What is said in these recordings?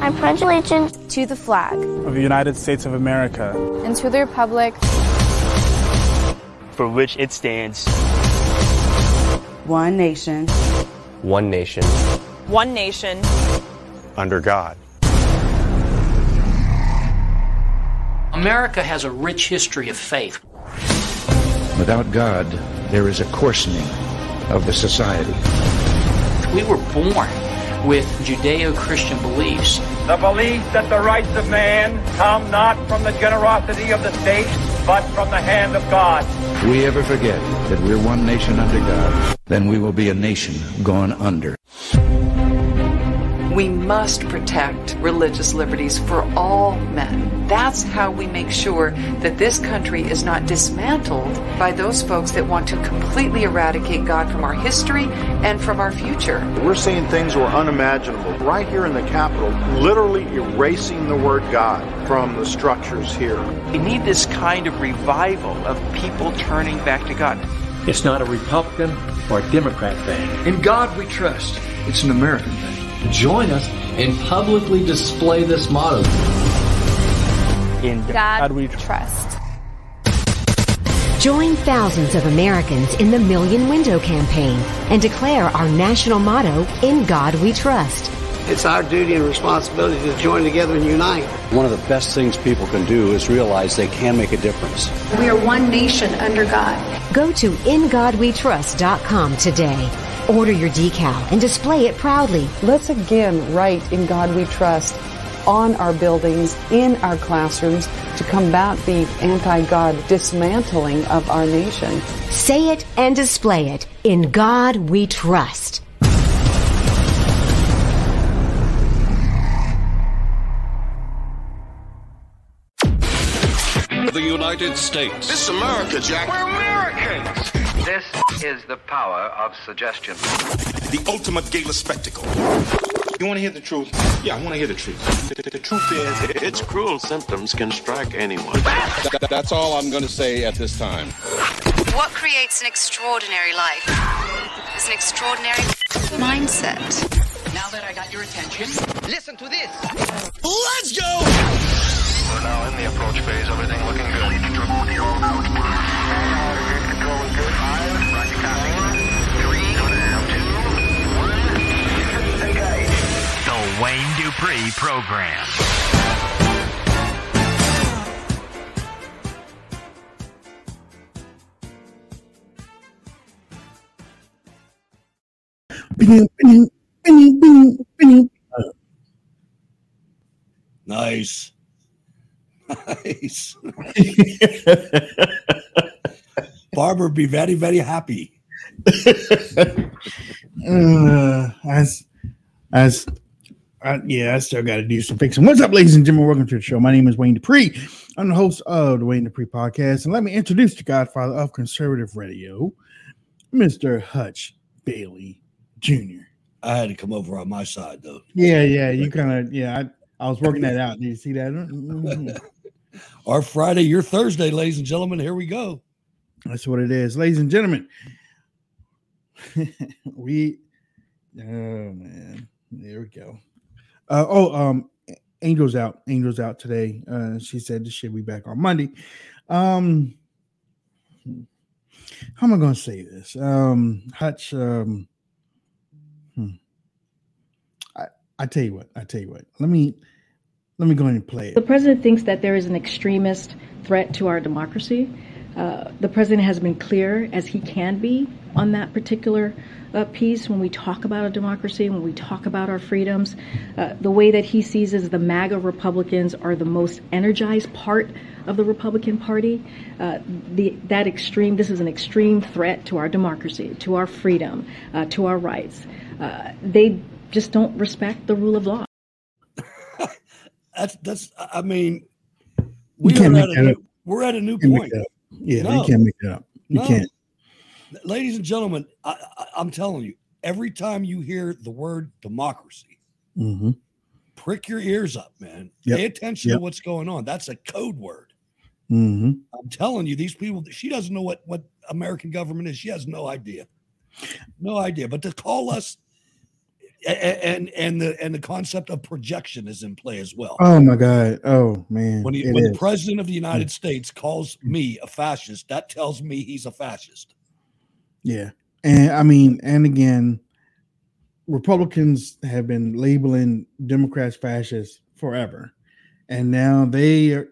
I pledge allegiance to the flag of the United States of America and to the republic for which it stands. One nation. One nation. One nation. Under God. America has a rich history of faith. Without God, there is a coarsening of the society. We were born with Judeo Christian beliefs. The belief that the rights of man come not from the generosity of the state, but from the hand of God. If we ever forget that we're one nation under God, then we will be a nation gone under. We must protect religious liberties for all men. That's how we make sure that this country is not dismantled by those folks that want to completely eradicate God from our history and from our future. We're seeing things that are unimaginable. Right here in the Capitol, literally erasing the word God from the structures here. We need this kind of revival of people turning back to God. It's not a Republican or a Democrat thing. In God we trust. It's an American thing. Join us and publicly display this motto. In God, God we trust. Join thousands of Americans in the Million Window Campaign and declare our national motto, In God We Trust. It's our duty and responsibility to join together and unite. One of the best things people can do is realize they can make a difference. We are one nation under God. Go to InGodWeTrust.com today. Order your decal and display it proudly. Let's again write In God We Trust on our buildings, in our classrooms, to combat the anti-God dismantling of our nation. Say it and display it. In God We Trust. The United States. This is America, Jack. We're Americans. This is the power of suggestion. The ultimate gala spectacle. You want to hear the truth? Yeah, I want to hear the truth. The, the, the truth is, its cruel symptoms can strike anyone. That, that's all I'm going to say at this time. What creates an extraordinary life is an extraordinary mindset. Now that I got your attention, listen to this. Let's go! We're now in the approach phase. Everything looking good. Wayne Dupree Program. Nice. Nice. Barbara be very, very happy. uh, as, as, uh, yeah, I still got to do some fixing. What's up, ladies and gentlemen? Welcome to the show. My name is Wayne Dupree. I'm the host of the Wayne Dupree podcast, and let me introduce the Godfather of conservative radio, Mr. Hutch Bailey Jr. I had to come over on my side, though. Yeah, yeah, you kind of, yeah, I, I was working that out. Did you see that? Our Friday, your Thursday, ladies and gentlemen. Here we go. That's what it is, ladies and gentlemen. we, oh man, there we go. Uh, oh, um, Angel's out. Angel's out today. Uh, she said she'll be back on Monday. Um, how am I going to say this? Um, Hutch. Um, hmm. I I tell you what. I tell you what. Let me let me go ahead and play it. The president thinks that there is an extremist threat to our democracy. Uh, the president has been clear, as he can be, on that particular uh, piece when we talk about a democracy, when we talk about our freedoms. Uh, the way that he sees is the MAGA Republicans are the most energized part of the Republican Party. Uh, the, that extreme, this is an extreme threat to our democracy, to our freedom, uh, to our rights. Uh, they just don't respect the rule of law. that's that's. I mean, we are at a new, we're at a new point. Yeah, no. you can't make that up. You no. can't. Ladies and gentlemen, I, am telling you, every time you hear the word democracy, mm-hmm. prick your ears up, man. Yep. Pay attention yep. to what's going on. That's a code word. Mm-hmm. I'm telling you, these people. She doesn't know what what American government is. She has no idea, no idea. But to call us and and the and the concept of projection is in play as well. Oh my God! Oh man! When, he, when the president of the United States calls me a fascist, that tells me he's a fascist. Yeah, and I mean, and again, Republicans have been labeling Democrats fascists forever, and now they are.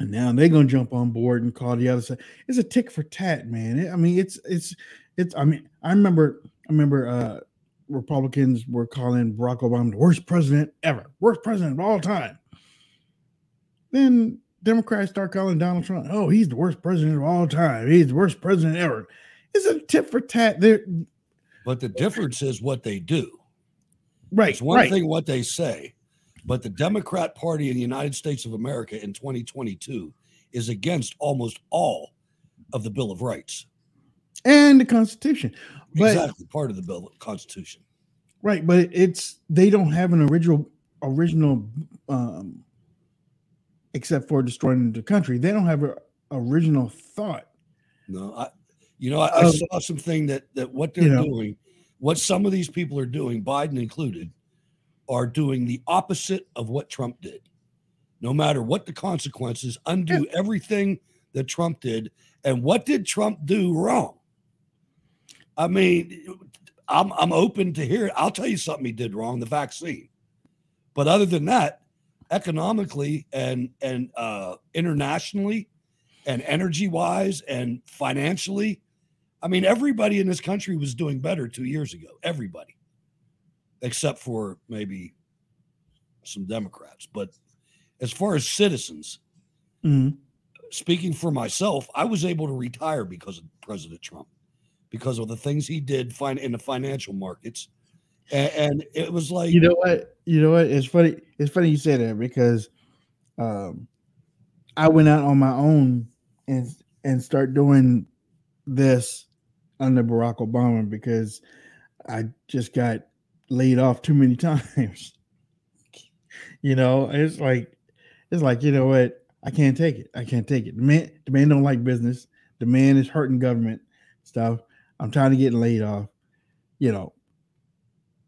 And now they're gonna jump on board and call the other side. It's a tick for tat, man. I mean, it's it's it's. I mean, I remember I remember uh Republicans were calling Barack Obama the worst president ever, worst president of all time. Then Democrats start calling Donald Trump, oh, he's the worst president of all time. He's the worst president ever. It's a tip for tat. There, but the difference is what they do. Right. It's one right. thing what they say, but the Democrat Party in the United States of America in 2022 is against almost all of the Bill of Rights and the Constitution. But, exactly part of the bill of Constitution. Right, but it's they don't have an original original um except for destroying the country. They don't have an original thought. No, I you know, I, I saw something that that what they're you know, doing, what some of these people are doing, Biden included, are doing the opposite of what Trump did. No matter what the consequences, undo everything that Trump did. And what did Trump do wrong? I mean, I'm I'm open to hear it. I'll tell you something he did wrong: the vaccine. But other than that, economically and and uh, internationally, and energy wise and financially, I mean, everybody in this country was doing better two years ago. Everybody, except for maybe some Democrats. But as far as citizens, mm-hmm. speaking for myself, I was able to retire because of President Trump because of the things he did find in the financial markets. And, and, it was like you know what you know what it's funny it's funny you say that because um I went out on my own and and start doing this under Barack Obama because I just got laid off too many times. you know, it's like it's like you know what I can't take it. I can't take it. The man, the man don't like business. The man is hurting government stuff. I'm trying to get laid off, you know.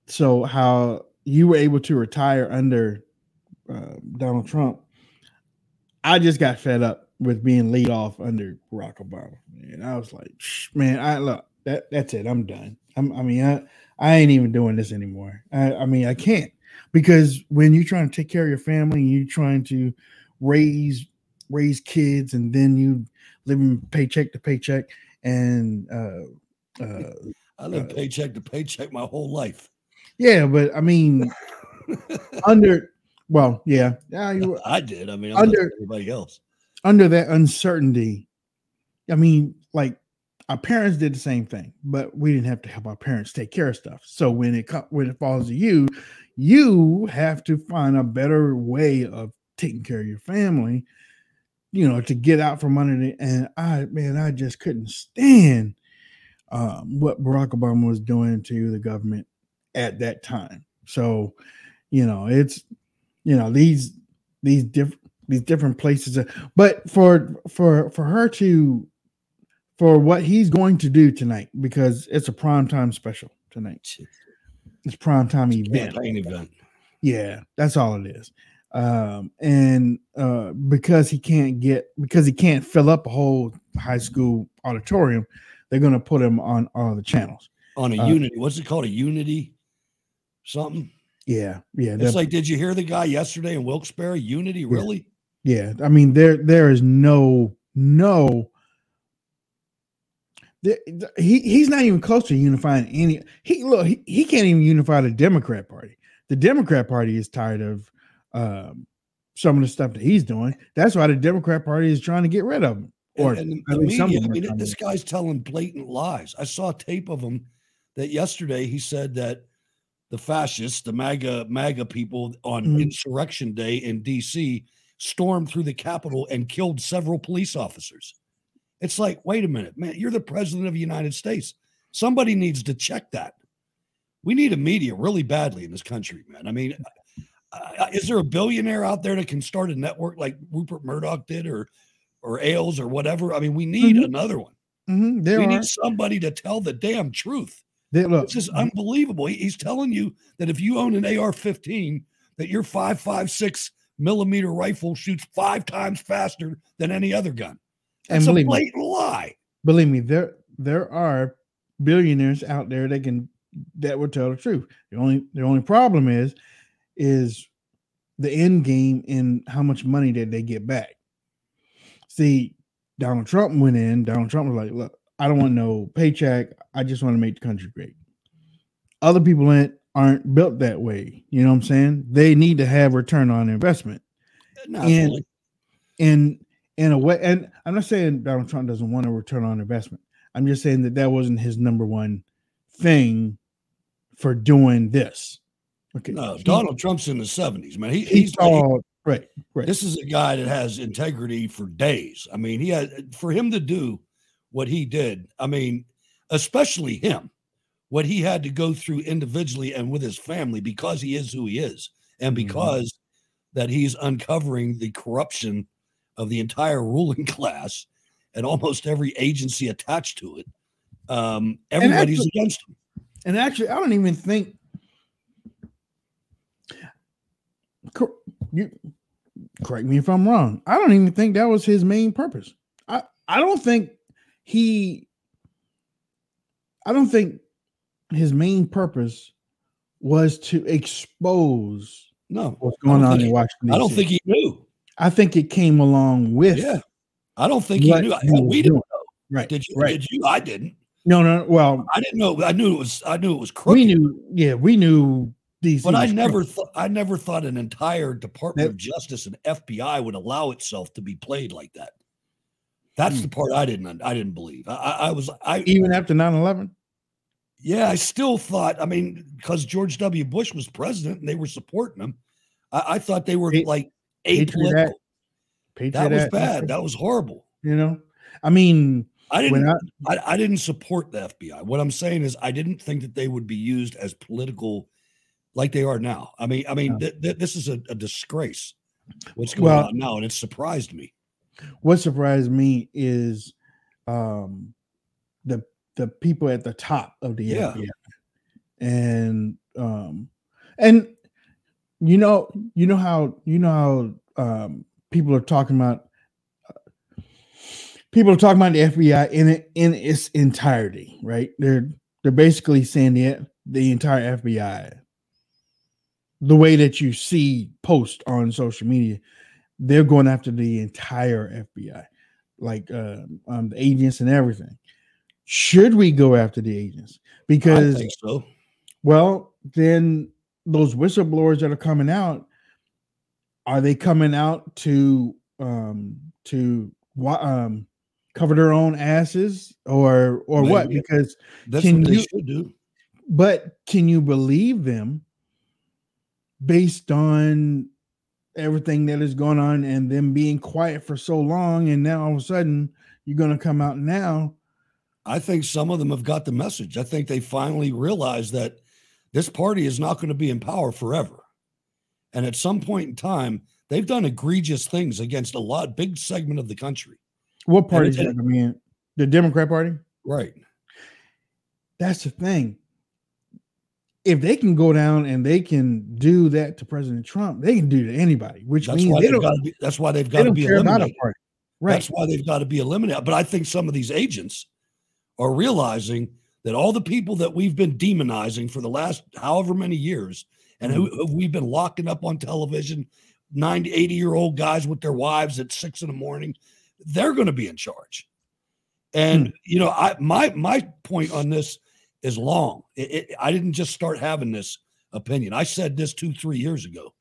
So how you were able to retire under uh, Donald Trump, I just got fed up with being laid off under Barack Obama, and I was like, man, I look that that's it. I'm done. I'm, i mean, I I ain't even doing this anymore. I, I mean, I can't because when you're trying to take care of your family and you're trying to raise raise kids and then you living paycheck to paycheck and uh uh, I live uh, paycheck to paycheck my whole life. Yeah, but I mean, under well, yeah, yeah, you, I did. I mean, I'm under everybody else under that uncertainty. I mean, like our parents did the same thing, but we didn't have to help our parents take care of stuff. So when it when it falls to you, you have to find a better way of taking care of your family. You know, to get out from under it. And I, man, I just couldn't stand um, what Barack Obama was doing to the government at that time. So, you know, it's you know these these different these different places, but for for for her to for what he's going to do tonight because it's a prime time special tonight. It's prime time event. event. Yeah, that's all it is. Um, and uh, because he can't get because he can't fill up a whole high school auditorium, they're going to put him on all the channels on a uh, unity. What's it called? A unity something? Yeah, yeah. It's like, did you hear the guy yesterday in Wilkes-Barre? Unity, really? Yeah. I mean, there there is no no he he's not even close to unifying any. He look he, he can't even unify the Democrat Party. The Democrat Party is tired of um, some of the stuff that he's doing. That's why the Democrat Party is trying to get rid of him. Or and, and the media, I mean, this guy's telling blatant lies. I saw a tape of him that yesterday he said that the fascists, the MAGA MAGA people on mm-hmm. Insurrection Day in D.C. stormed through the Capitol and killed several police officers. It's like, wait a minute, man, you're the president of the United States. Somebody needs to check that. We need a media really badly in this country, man. I mean, uh, is there a billionaire out there that can start a network like Rupert Murdoch did, or or Ailes, or whatever? I mean, we need mm-hmm. another one. Mm-hmm. we are. need somebody to tell the damn truth. They, look, this is unbelievable. He, he's telling you that if you own an AR-15, that you're five five six millimeter rifle shoots five times faster than any other gun. That's and a blatant me, lie. Believe me, there there are billionaires out there that can that would tell the truth. The only the only problem is is the end game in how much money did they get back. See, Donald Trump went in. Donald Trump was like, "Look, I don't want no paycheck. I just want to make the country great." Other people in it aren't built that way. You know what I'm saying? They need to have return on investment. And really. and in a way, and I'm not saying Donald Trump doesn't want a return on investment. I'm just saying that that wasn't his number one thing for doing this. Okay. No, he, Donald Trump's in the 70s, man. He, he's all, right, right. This is a guy that has integrity for days. I mean, he had for him to do what he did. I mean, especially him, what he had to go through individually and with his family because he is who he is, and mm-hmm. because mm-hmm. that he's uncovering the corruption of the entire ruling class and almost every agency attached to it. Um, everybody's actually, against him. And actually, I don't even think you correct me if I'm wrong. I don't even think that was his main purpose. I I don't think he I don't think his main purpose was to expose no what's going on in Washington. I don't think he knew. I think it came along with. Yeah, I don't think he knew. He we didn't know. Right? Did you? Right. Did you? I didn't. No, no. Well, I didn't know. I knew it was. I knew it was crooked. We knew. Yeah, we knew these. But I never thought. I never thought an entire Department that, of Justice and FBI would allow itself to be played like that. That's hmm. the part I didn't. I didn't believe. I, I was. I even after 9-11? Yeah, I still thought. I mean, because George W. Bush was president and they were supporting him, I, I thought they were like apolitical. That was bad. That was horrible. You know, I mean, I didn't. I, I, I, didn't support the FBI. What I'm saying is, I didn't think that they would be used as political, like they are now. I mean, I mean, th- th- this is a, a, disgrace. What's going well, on now, and it surprised me. What surprised me is um, the the people at the top of the yeah. FBI, and um, and you know, you know how you know how um, people are talking about people are talking about the FBI in it in its entirety, right? They're they're basically saying the the entire FBI. The way that you see post on social media, they're going after the entire FBI, like uh, um, the agents and everything. Should we go after the agents? Because so. Well, then those whistleblowers that are coming out, are they coming out to um to um cover their own asses or or Maybe. what? Because that's can what they you, should do. But can you believe them based on everything that is going on and them being quiet for so long and now all of a sudden you're going to come out now i think some of them have got the message i think they finally realize that this party is not going to be in power forever and at some point in time they've done egregious things against a lot big segment of the country what party is that? I mean, the Democrat Party? Right. That's the thing. If they can go down and they can do that to President Trump, they can do to anybody, which that's means why they don't, be, that's why they've got to be eliminated. Right. That's why they've got to be eliminated. But I think some of these agents are realizing that all the people that we've been demonizing for the last however many years and who, who we've been locking up on television, 90, 80 year old guys with their wives at six in the morning, they're going to be in charge. And hmm. you know, I my my point on this is long. It, it, I didn't just start having this opinion. I said this two, three years ago.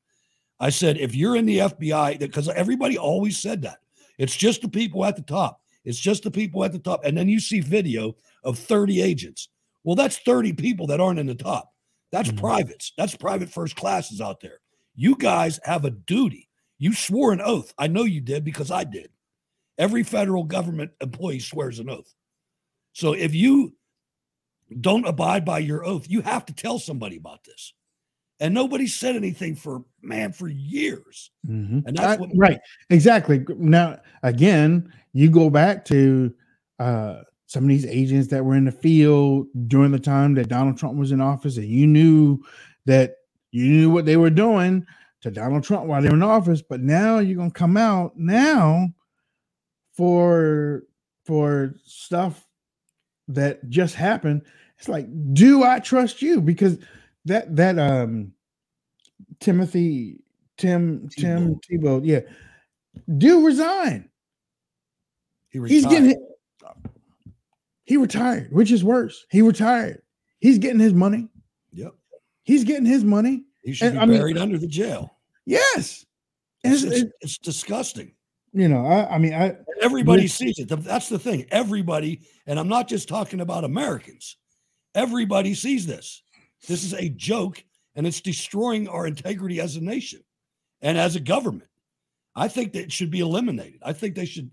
I said, if you're in the FBI, because everybody always said that, it's just the people at the top. It's just the people at the top. And then you see video of 30 agents. Well, that's 30 people that aren't in the top. That's mm-hmm. privates. That's private first classes out there. You guys have a duty. You swore an oath. I know you did because I did. Every federal government employee swears an oath. So if you don't abide by your oath, you have to tell somebody about this. And nobody said anything for man for years. Mm-hmm. And that's I, what right. Exactly. Now again, you go back to uh some of these agents that were in the field during the time that Donald Trump was in office, and you knew that you knew what they were doing to Donald Trump while they were in office, but now you're gonna come out now for for stuff that just happened. It's like, do I trust you? Because that that um Timothy Tim Tim Thibault, yeah, do resign. He He's getting he retired, which is worse. He retired. He's getting his money. Yep. He's getting his money. He should and, be I buried mean, under the jail. Yes. It's, it's, it's, it's disgusting. You know, I, I mean, I everybody sees it. That's the thing. Everybody, and I'm not just talking about Americans. Everybody sees this. This is a joke, and it's destroying our integrity as a nation and as a government. I think that it should be eliminated. I think they should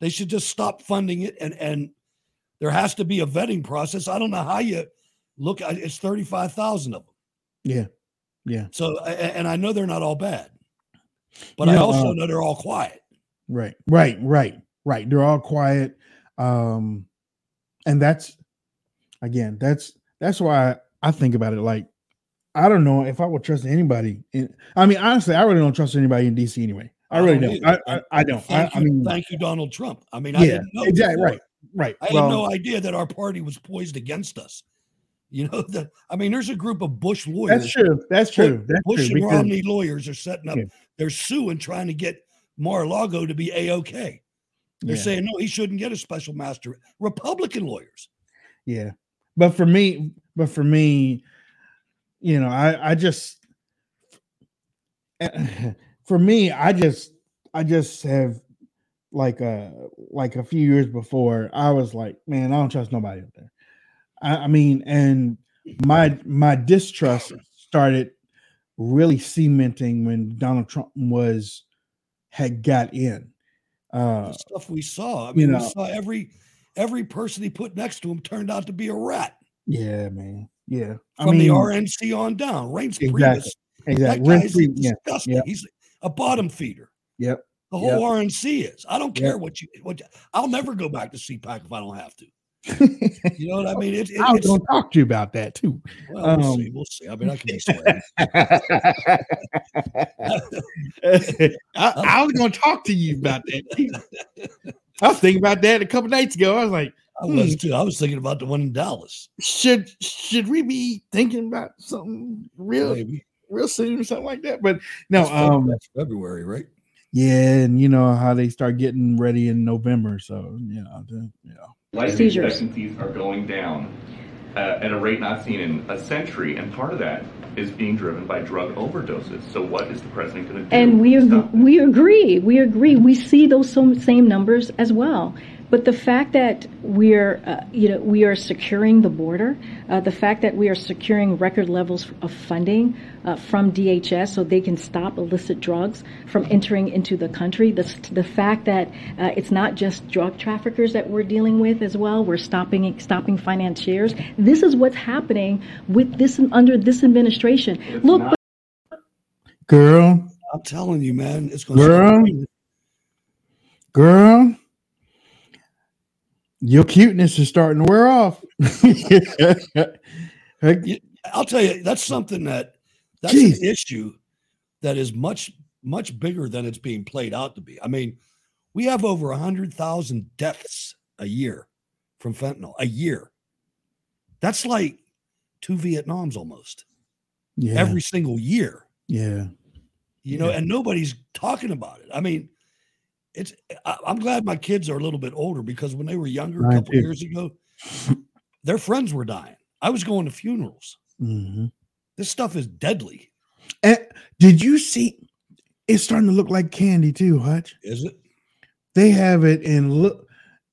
they should just stop funding it and and there has to be a vetting process. I don't know how you look at it's 35,000 of them. Yeah. Yeah. So, and I know they're not all bad, but I also uh, know they're all quiet. Right. Right. Right. Right. They're all quiet. Um, and that's, again, that's, that's why I think about it. Like, I don't know if I would trust anybody. In, I mean, honestly, I really don't trust anybody in DC anyway. I really don't. I, I, I, don't. Thank I, you, I mean, thank you, Donald Trump. I mean, I yeah, exactly before. right. Right. I well, had no idea that our party was poised against us. You know, that I mean, there's a group of Bush lawyers. That's true. That's true. That's Bush true, and Romney lawyers are setting up. Yeah. They're suing, trying to get Mar-a-Lago to be a okay. They're yeah. saying no, he shouldn't get a special master. Republican lawyers. Yeah, but for me, but for me, you know, I I just for me, I just I just have like uh like a few years before, I was like, man, I don't trust nobody up there. I, I mean, and my my distrust started really cementing when Donald Trump was had got in. Uh, stuff we saw. I mean, you know, we saw every every person he put next to him turned out to be a rat. Yeah, man. Yeah, from I mean, the RNC on down, Reince exactly, Priebus. Exactly. That guy's disgusting. Yeah, He's a bottom feeder. Yep. The whole yep. RNC is. I don't care yep. what you. What I'll never go back to CPAC if I don't have to. you know what I mean? It, it, I was going to talk to you about that too. Well, we'll um, see. We'll see. I mean, I can sweating. I, I, was going to talk to you about that. Too. I was thinking about that a couple nights ago. I was like, I was hmm. too. I was thinking about the one in Dallas. Should should we be thinking about something real, Maybe. real soon or something like that? But no, that's um, that's February, right? Yeah, and you know how they start getting ready in November, so you know, the, you know. Life expectancies are going down uh, at a rate not seen in a century, and part of that is being driven by drug overdoses. So, what is the president going to do? And we ag- we agree, we agree. We see those same numbers as well. But the fact that we're, uh, you know, we are securing the border, uh, the fact that we are securing record levels of funding uh, from DHS so they can stop illicit drugs from entering into the country, the, the fact that uh, it's not just drug traffickers that we're dealing with as well, we're stopping stopping financiers. This is what's happening with this under this administration. It's Look, not- girl, I'm telling you, man, it's going girl, girl your cuteness is starting to wear off. I'll tell you, that's something that that's Jeez. an issue that is much much bigger than it's being played out to be. I mean, we have over a hundred thousand deaths a year from fentanyl a year. That's like two Vietnams almost. Yeah. Every single year. Yeah. You know, yeah. and nobody's talking about it. I mean, it's I, am glad my kids are a little bit older because when they were younger a couple years ago, their friends were dying. I was going to funerals. Mm-hmm. This stuff is deadly. And did you see? It's starting to look like candy too, Hutch. Is it? They have it in look.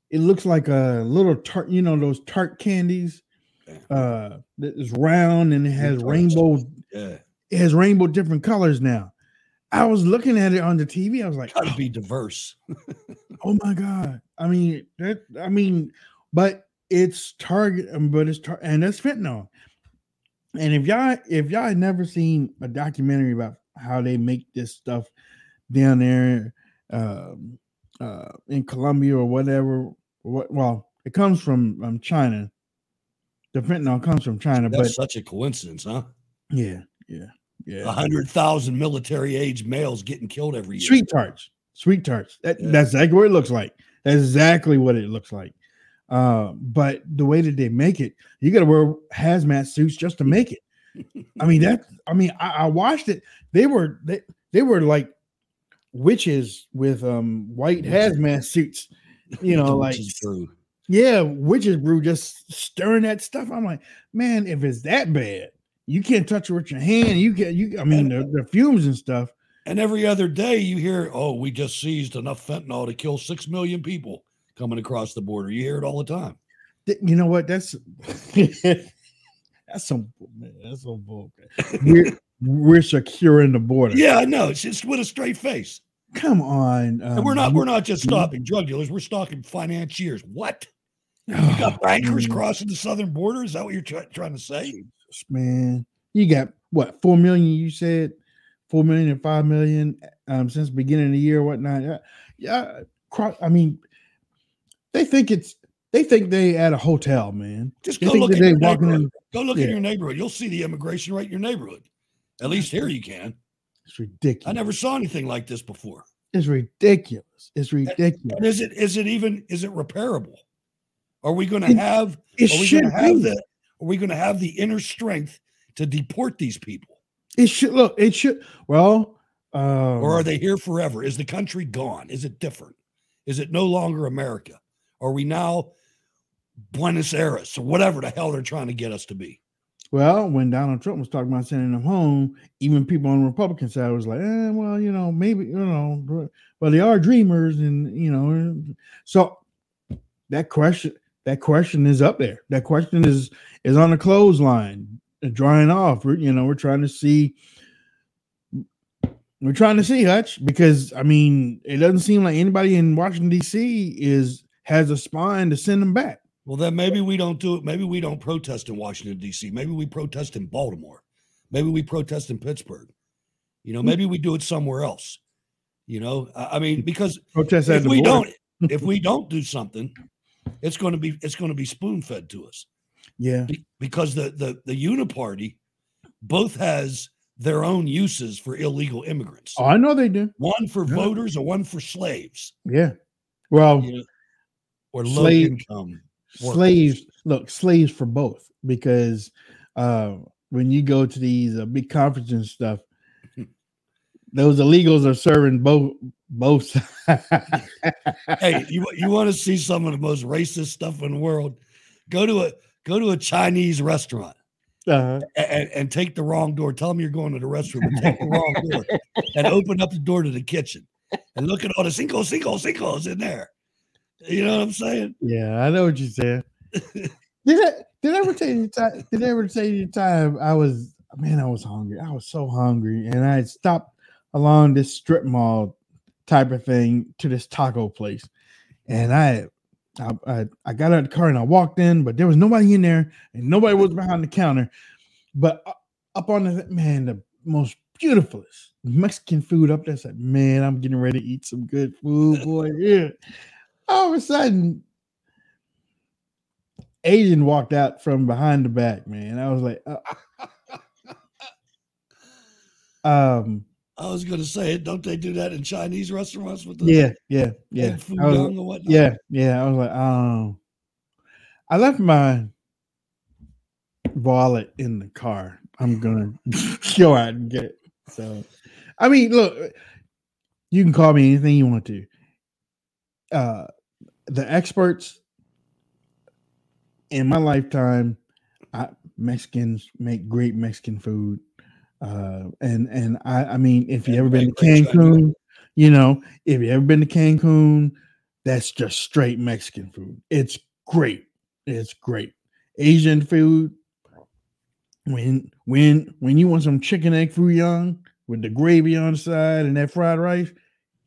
It looks like a little tart. You know those tart candies. Uh, that is round and it has rainbow. Yeah. It has rainbow different colors now. I was looking at it on the TV. I was like, gotta oh, be diverse. oh my god! I mean that. I mean, but it's target, um, but it's tar- and it's fentanyl. And if y'all if y'all had never seen a documentary about how they make this stuff down there um, uh, in Colombia or whatever, what, well, it comes from um, China. The fentanyl comes from China, That's but such a coincidence, huh? Yeah, yeah, yeah. A hundred thousand military age males getting killed every year. Sweet tarts, sweet tarts. That, yeah. That's exactly what it looks like. That's exactly what it looks like. Uh, but the way that they make it, you got to wear hazmat suits just to make it. I mean that. I mean, I, I watched it. They were they they were like witches with um white hazmat suits. You know, like yeah, witches brew just stirring that stuff. I'm like, man, if it's that bad, you can't touch it with your hand. You get you. I mean, the, the fumes and stuff. And every other day, you hear, "Oh, we just seized enough fentanyl to kill six million people." coming across the border. You hear it all the time. You know what? That's that's some man, that's some bull. We're we're securing the border. Yeah, I know. It's just with a straight face. Come on. Um, and we're not we're not just stopping drug dealers. We're stopping financiers. What? You got bankers crossing the southern border. Is that what you're try, trying to say? Man, you got what four million? You said four million and five million um, since the beginning of the year, whatnot. Yeah, yeah. I mean, they think it's they think they at a hotel, man. Just go look, at your neighborhood. go look yeah. in your neighborhood. You'll see the immigration right in your neighborhood. At least here you can. It's ridiculous. I never saw anything like this before. It's ridiculous. It's ridiculous. And is it is it even is it repairable? Are we going to have? It are we going to have the? Are we going to have the inner strength to deport these people? It should look. It should. Well, um, or are they here forever? Is the country gone? Is it different? Is it no longer America? Are we now Buenos Aires or whatever the hell they're trying to get us to be? Well, when Donald Trump was talking about sending them home, even people on the Republican side was like, eh, well, you know, maybe, you know, well, they are dreamers, and you know, so that question, that question is up there. That question is is on the clothesline, uh, drying off. We're, you know, we're trying to see we're trying to see Hutch because I mean it doesn't seem like anybody in Washington D.C. is has a spine to send them back. Well, then maybe we don't do it. Maybe we don't protest in Washington D.C. Maybe we protest in Baltimore. Maybe we protest in Pittsburgh. You know, maybe we do it somewhere else. You know, I mean, because protest if we don't, if we don't do something, it's going to be it's going to be spoon fed to us. Yeah, be, because the the the Uniparty both has their own uses for illegal immigrants. Oh, I know they do. One for yeah. voters or one for slaves. Yeah. Well, you know, or low income slaves. Look, slaves for both because uh, when you go to these uh, big conferences and stuff, those illegals are serving both both. hey, you you want to see some of the most racist stuff in the world? Go to a go to a Chinese restaurant. Uh-huh. And, and, take the wrong door. Tell them you're going to the restroom and take the wrong door and open up the door to the kitchen and look at all the cinco, cinco, cinco's in there. You know what I'm saying? Yeah, I know what you're saying. did I did I ever tell you time? Did I ever tell you time I was man? I was hungry. I was so hungry, and I stopped along this strip mall type of thing to this taco place, and I. I, I, I got out of the car and I walked in, but there was nobody in there and nobody was behind the counter. But up on the man, the most beautifulest Mexican food up there. Said, man, I'm getting ready to eat some good food, boy. Yeah all of a sudden, Asian walked out from behind the back, man. I was like, uh, um, I was going to say, don't they do that in Chinese restaurants with the yeah, yeah, yeah, food was, or whatnot? Yeah, yeah. I was like, um, I left my wallet in the car. I'm gonna go out and get it. So, I mean, look, you can call me anything you want to. uh, the experts in my lifetime, I, Mexicans make great Mexican food. Uh, and and I, I mean, if you ever been to Cancun, you know, if you ever been to Cancun, that's just straight Mexican food. It's great. It's great. Asian food. When when when you want some chicken egg foo young with the gravy on the side and that fried rice,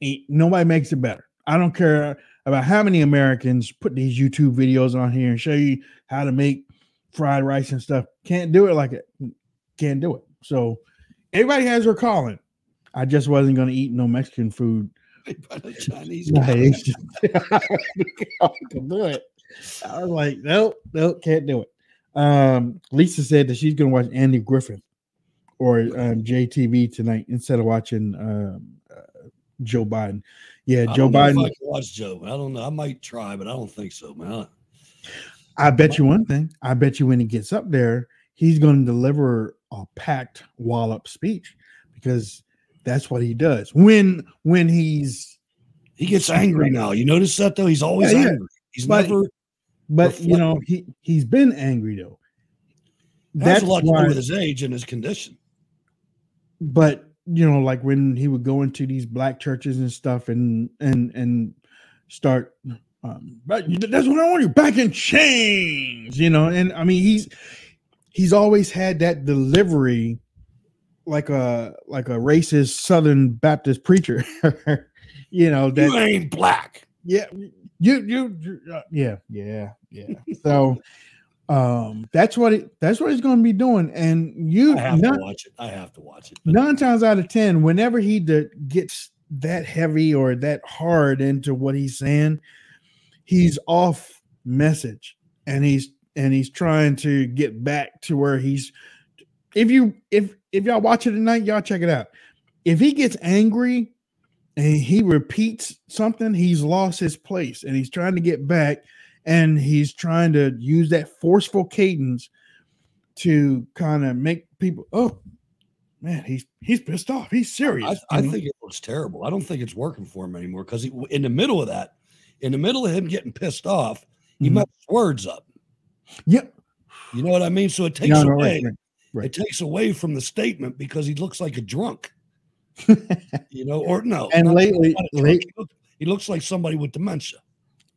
ain't nobody makes it better. I don't care about how many Americans put these YouTube videos on here and show you how to make fried rice and stuff. Can't do it like it. Can't do it. So everybody has their calling. I just wasn't going to eat no Mexican food. Chinese guy. I can do it. I was like, nope, nope, can't do it. Um, Lisa said that she's going to watch Andy Griffith or um, JTV tonight instead of watching um, uh, Joe Biden. Yeah, Joe don't know if Biden. I watch Joe. I don't know. I might try, but I don't think so, man. I bet you one thing. I bet you when he gets up there, he's going to deliver a packed wallop speech because that's what he does. When when he's He gets angry now. You notice that though? He's always Yeah, angry. He's But- never. but you know he he's been angry though. That's a lot to do with his age and his condition. but you know like when he would go into these black churches and stuff and and and start um but that's what i want you back in chains you know and i mean he's he's always had that delivery like a like a racist southern baptist preacher you know that You ain't black. yeah you you, you uh, yeah yeah yeah so um that's what it that's what he's going to be doing and you I have not- to watch it. I have to watch it. nine times out of ten, whenever he de- gets that heavy or that hard into what he's saying, he's off message, and he's and he's trying to get back to where he's. If you if if y'all watch it tonight, y'all check it out. If he gets angry and he repeats something, he's lost his place, and he's trying to get back, and he's trying to use that forceful cadence to kind of make people oh man he's he's pissed off he's serious I, I think it looks terrible. I don't think it's working for him anymore because in the middle of that, in the middle of him getting pissed off, he Mhm. messed words up. Yep. You know what I mean? So it takes No, no, away. right, right. It takes away from the statement because he looks like a drunk. you know, or no. And lately- not a drunk. late- he, look- he looks like somebody with dementia.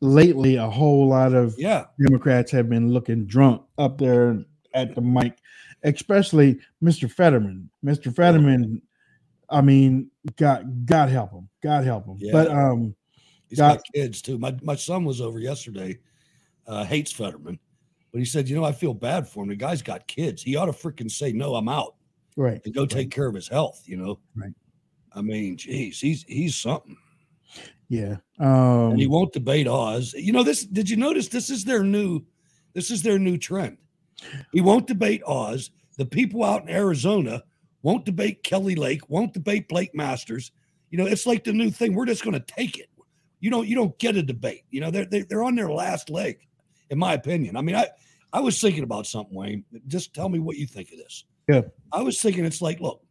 lately a whole lot of Yeah. democrats have been looking drunk up there at the mic especially mr fetterman mr fetterman i mean god god help him god help him but Yeah. um He's God- got kids too. My my son was over yesterday, uh, hates Fetterman, but he said, you know, I feel bad for him. The guy's got kids. He ought to freaking say, no, I'm out right and go take care of his health. You know, Right. I mean, geez, he's he's something, yeah um and he won't debate Oz. You know, this. Did you notice? This is their new, this is their new trend. He won't debate Oz. The people out in Arizona won't debate Kelly Lake. Won't debate Blake Masters. You know, it's like the new thing. We're just going to take it. You don't. You don't get a debate. You know, they're, they're on their last leg, in my opinion. I mean, I I was thinking about something, Wayne. Just tell me what you think of this. yeah I was thinking it's like, look,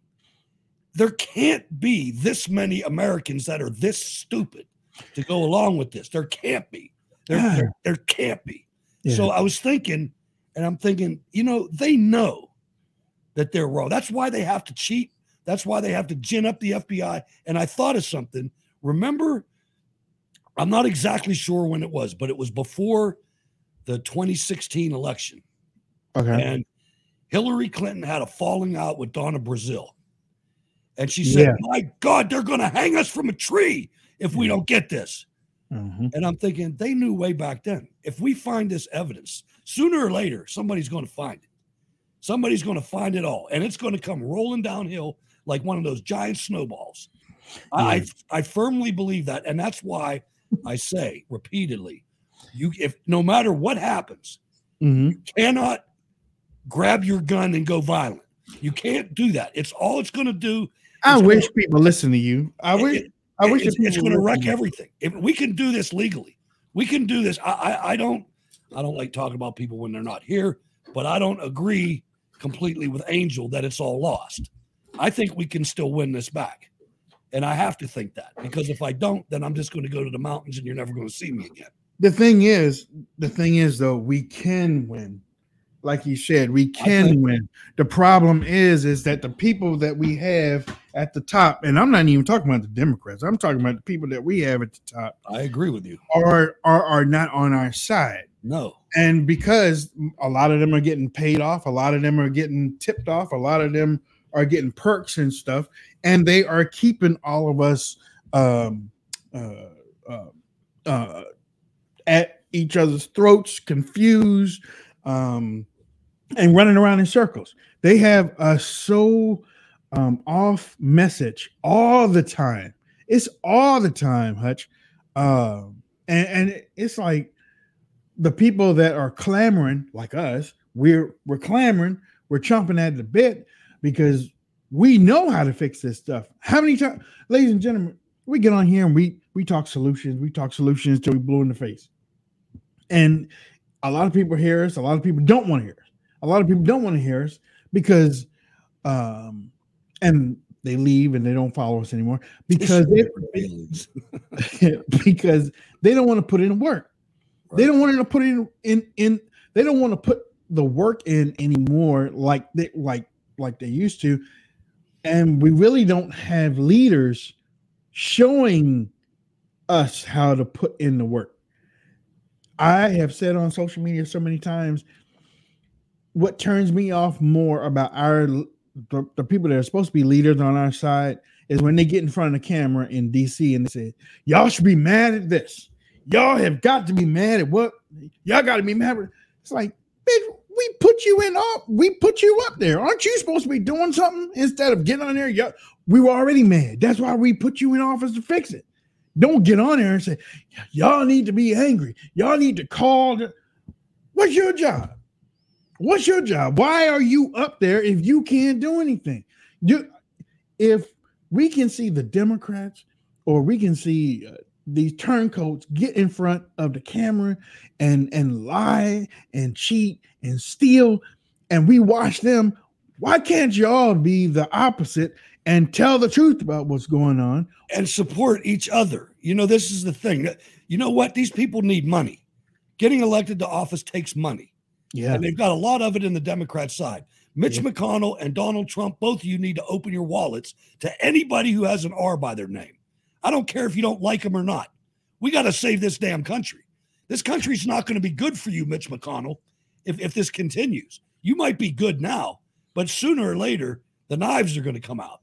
there can't be this many Americans that are this stupid to go along with this. There can't be. There, there, there can't be. So I was thinking, and I'm thinking, you know, they know that they're wrong. That's why they have to cheat. That's why they have to gin up the FBI. And I thought of something. Remember, I'm not exactly sure when it was, but it was before the 2016 election. okay And Hillary Clinton had a falling out with Donna Brazile. And she said, Yeah. My God, they're going to hang us from a tree if we don't get this. Mhm. And I'm thinking, they knew way back then. If we find this evidence, sooner or later, somebody's going to find it. Somebody's going to find it all. And it's going to come rolling downhill like one of those giant snowballs. I, I I firmly believe that. And that's why I say repeatedly, you if no matter what happens, Mhm. cannot grab your gun and go violent. You can't do that. It's all it's going to do. i wish gonna- people listen to you i wish it- i wish it's, it's going to wreck everything. If we can do this legally, we can do this. I, I I don't I don't like talking about people when they're not here, but I don't agree completely with Angel that it's all lost. I think we can still win this back. And I have to think that because if I don't, then I'm just going to go to the mountains and you're never going to see me again. The thing is, the thing is though, we can win. Like you said, we can win. The problem is, is that the people that we have at the top, and I'm not even talking about the Democrats. I'm talking about the people that we have at the top. I agree with you. Are are are not on our side. No. And because a lot of them are getting paid off, a lot of them are getting tipped off, a lot of them are getting perks and stuff, and they are keeping all of us um, uh, uh, uh, at each other's throats, confused, um, and running around in circles. They have a so um, off message all the time. It's all the time, Hutch. Um, and, and it's like the people that are clamoring, like us, we're we're clamoring, we're chomping at the bit because we know how to fix this stuff. How many times, ladies and gentlemen, we get on here and we we talk solutions, we talk solutions till we blue in the face. And a lot of people hear us, a lot of people don't want to hear us. A lot of people don't want to hear us because um and they leave and they don't follow us anymore because they, because they don't want to put in work. Right. They don't want to put in in in they don't want to put the work in anymore like they like like they used to and we really don't have leaders showing us how to put in the work. I have said on social media so many times what turns me off more about our the, the, people that are supposed to be leaders on our side is when they get in front of the camera in DC and they say, Y'all should be mad at this. Y'all have got to be mad at what y'all got to be mad at. It's like, bitch, we put you in up, we put you up there. Aren't you supposed to be doing something instead of getting on there? Y'all, we were already mad. That's why we put you in office to fix it. Don't get on there and say, Y'all need to be angry. Y'all need to call. What's your job? What's your job? Why are you up there if you can't do anything? You, if we can see the Democrats or we can see uh, these turncoats get in front of the camera and and lie and cheat and steal, and we watch them, why can't y'all be the opposite and tell the truth about what's going on and support each other? You know, this is the thing. You know what? These people need money. Getting elected to office takes money. Yeah. And they've got a lot of it in the Democrat side. Mitch yeah. McConnell and Donald Trump, both of you need to open your wallets to anybody who has an R by their name. I don't care if you don't like them or not. We got to save this damn country. This country's not going to be good for you, Mitch McConnell, if, if this continues. You might be good now, but sooner or later, the knives are going to come out.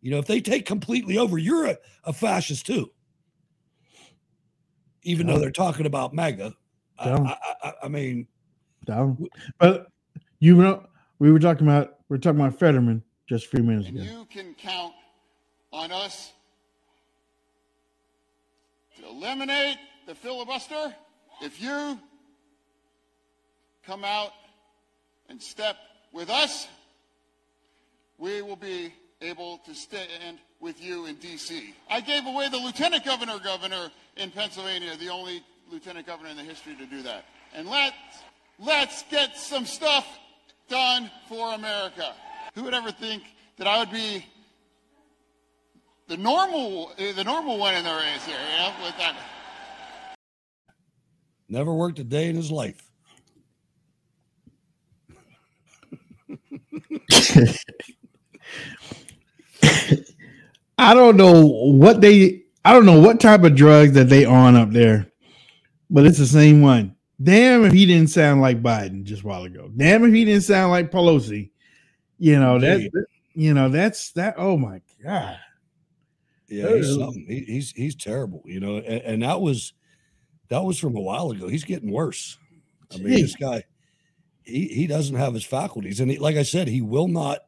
You know, if they take completely over, you're a, a fascist too. Even though they're talking about MAGA. I, I, I mean, down. But you know, we were talking about we are talking about Fetterman just a few minutes and ago. You can count on us to eliminate the filibuster if you come out and step with us. We will be able to stand with you in D.C. I gave away the lieutenant governor governor in Pennsylvania, the only lieutenant governor in the history to do that. And let's Let's get some stuff done for America. Who would ever think that I would be the normal, eh, the normal one in the race here? You know, with that. Never worked a day in his life. I don't know what they I don't know what type of drugs that they on up there, but it's the same one. Damn if he didn't sound like Biden just a while ago. Damn if he didn't sound like Pelosi. You know that. You know that's that. Oh my god. Yeah, he's he, he's he's terrible. You know, and, and, that was that was from a while ago. He's getting worse. I mean, Jeez. this guy, he he doesn't have his faculties, and he, like I said, he will not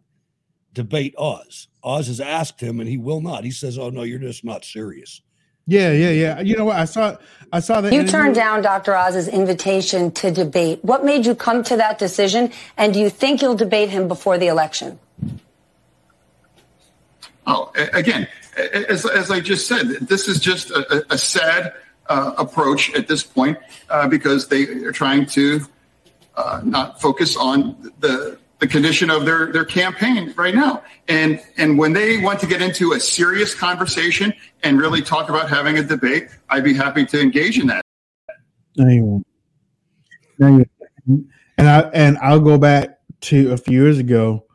debate Oz. Oz has asked him, and he will not. He says, "Oh no, you're just not serious." Yeah, yeah, yeah. You know what? I saw I saw that. You interview. turned down Dr. Oz's invitation to debate. What made you come to that decision? And do you think you'll debate him before the election? Oh, again, as, as I just said, this is just a, a sad uh, approach at this point uh, because they are trying to uh, not focus on the the condition of their their campaign right now. And and when they want to get into a serious conversation and really talk about having a debate, I'd be happy to engage in that. No, you won't. No, you won't. And I and I'll go back to a few years ago.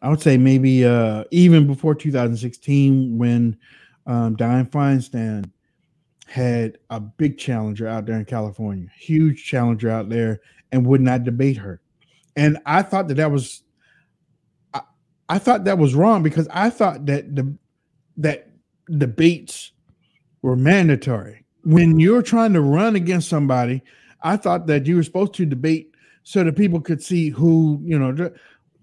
I would say maybe uh, even before 2016 when um, Dianne Feinstein had a big challenger out there in California, huge challenger out there, and would not debate her. And I thought that that was, I, I thought that was wrong because I thought that the that debates were mandatory. When you're trying to run against somebody, I thought that you were supposed to debate so that people could see who you know.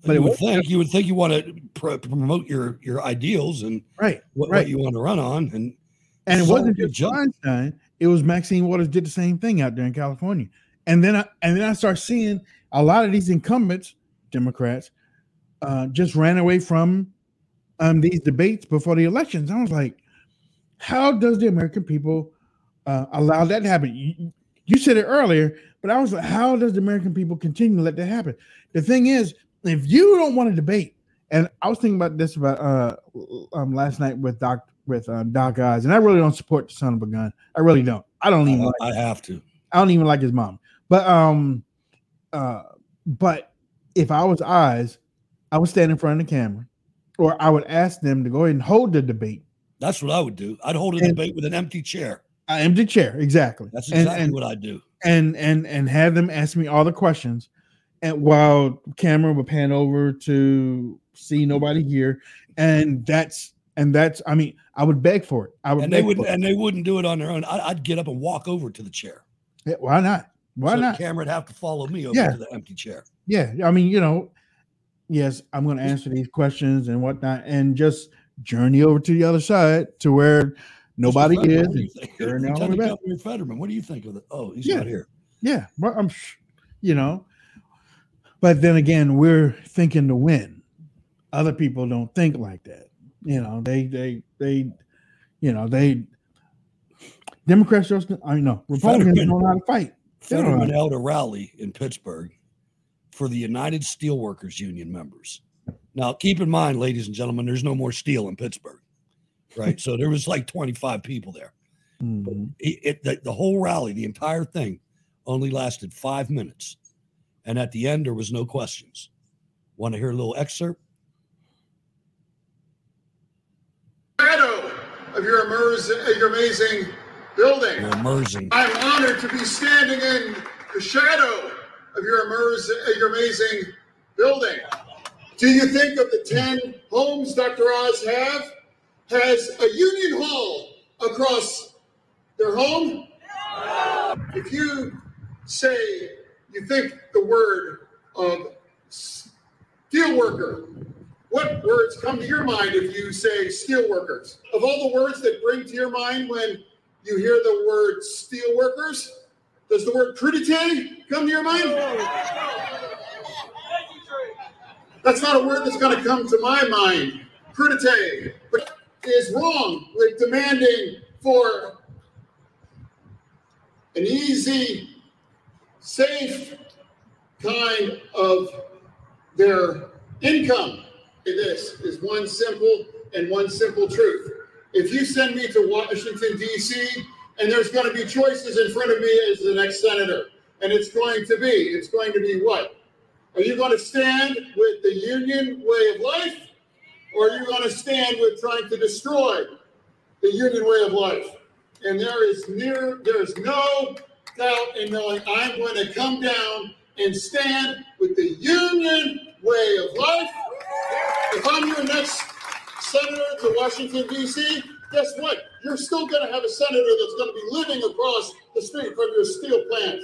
But you would think you would think you want to pr- promote your your ideals and right what, right. what you want to run on and and it wasn't just jump. Feinstein. It was Maxine Waters did the same thing out there in California. And then I and then I start seeing a lot of these incumbents, Democrats, uh, just ran away from um, these debates before the elections. I was like, how does the American people uh, allow that to happen? You, you said it earlier, but I was like, how does the American people continue to let that happen? The thing is, if you don't want to debate, and I was thinking about this about uh, um, last night with Doc with uh, Doc Oz, and I really don't support the son of a gun. I really don't. I don't even. I, like I have to. I don't even like his mom. But um uh but if I was Oz, I would stand in front of the camera or I would ask them to go ahead and hold the debate. That's what I would do. I'd hold a And- debate with an empty chair. An empty chair, exactly. That's exactly and, what I'd do. And and and have them ask me all the questions. And while camera would pan over to see nobody here. And that's and that's I mean, I would beg for it. I would And they would it. and they wouldn't do it on their own. I, I'd get up and walk over to the chair. Yeah, why not? Why so not? The camera would have to follow me over Yeah. to the empty chair. Yeah, I mean, you know, yes, I'm going to answer these questions and whatnot, and just journey over to the other side to where nobody. Fetterman, is. what do you and think? journey all the way Lieutenant. Governor Fetterman, what do you think of it? Oh, he's Yeah. not here. Yeah, but I'm, you know, but then again, we're thinking to win. Other people don't think like that. You know, they, they, they, you know, they. Democrats just, I mean, no, Republicans Fetterman- don't know how to fight. They don't know how Fetterman held a rally in Pittsburgh for the United Steelworkers Union members. Now, keep in mind, ladies and gentlemen, there's no more steel in Pittsburgh, right? so there was like 25 people there. Mhm. It, it, the, the whole rally, the entire thing, only lasted five minutes, and at the end there was no questions. Want to hear a little excerpt? shadow of your, immerse, your amazing building. I'm honored to be standing in the shadow of your, your amazing building. Do you think of the 10 homes Dr. Oz have has a union hall across their home? If you say you think the word of steelworker, what words come to your mind if you say steelworkers? Of all the words that bring to your mind when you hear the word steelworkers, does the word crudité come to your mind? That's not a word that's going to come to my mind. Crudité but is wrong with demanding for an easy, safe kind of their income. This is one simple and one simple truth. If you send me to Washington, D.C., and there's going to be choices in front of me as the next senator, and it's going to be, it's going to be what? Are you going to stand with the union way of life, or are you going to stand with trying to destroy the union way of life? And there is near, there is no doubt in knowing I'm going to come down and stand with the union way of life. If I'm your next senator to Washington, D.C., guess what? You're still going to have a senator that's going to be living across the street from your steel plant.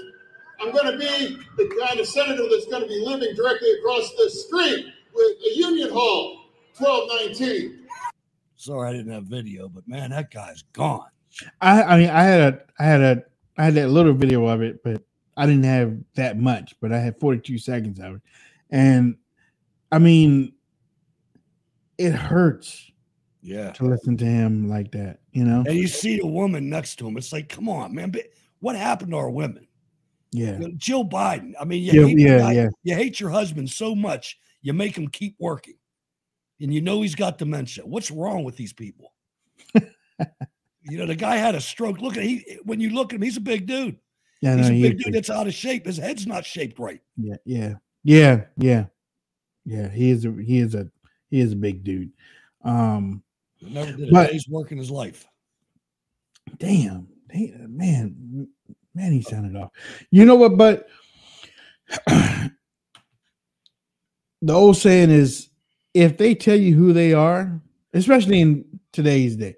I'm going to be the kind of senator that's going to be living directly across the street with a union hall, 1219. Sorry, I didn't have video, but man, that guy's gone. I I mean I had a I had a I had that little video of it, but I didn't have that much, but I had 42 seconds of it. And I mean it hurts Yeah. to listen to him like that, you know? And you see the woman next to him. It's like, come on, man. What happened to our women? Yeah. Jill Biden. I mean, you, Yeah, hate yeah, guy- yeah. you hate your husband so much, You make him keep working, and you know he's got dementia. What's wrong with these people? you know, the guy had a stroke. Look at he when you look at him, he's a big dude. Yeah, he's no, a big dude that's out of shape. His head's not shaped right. Yeah, yeah, yeah, yeah, yeah. He is a he is a he is a big dude. Um, Never did a But- day's work in his life. damn, he- man, man, he sounded off. You know what? But the old saying is, if they tell you who they are, especially in today's day,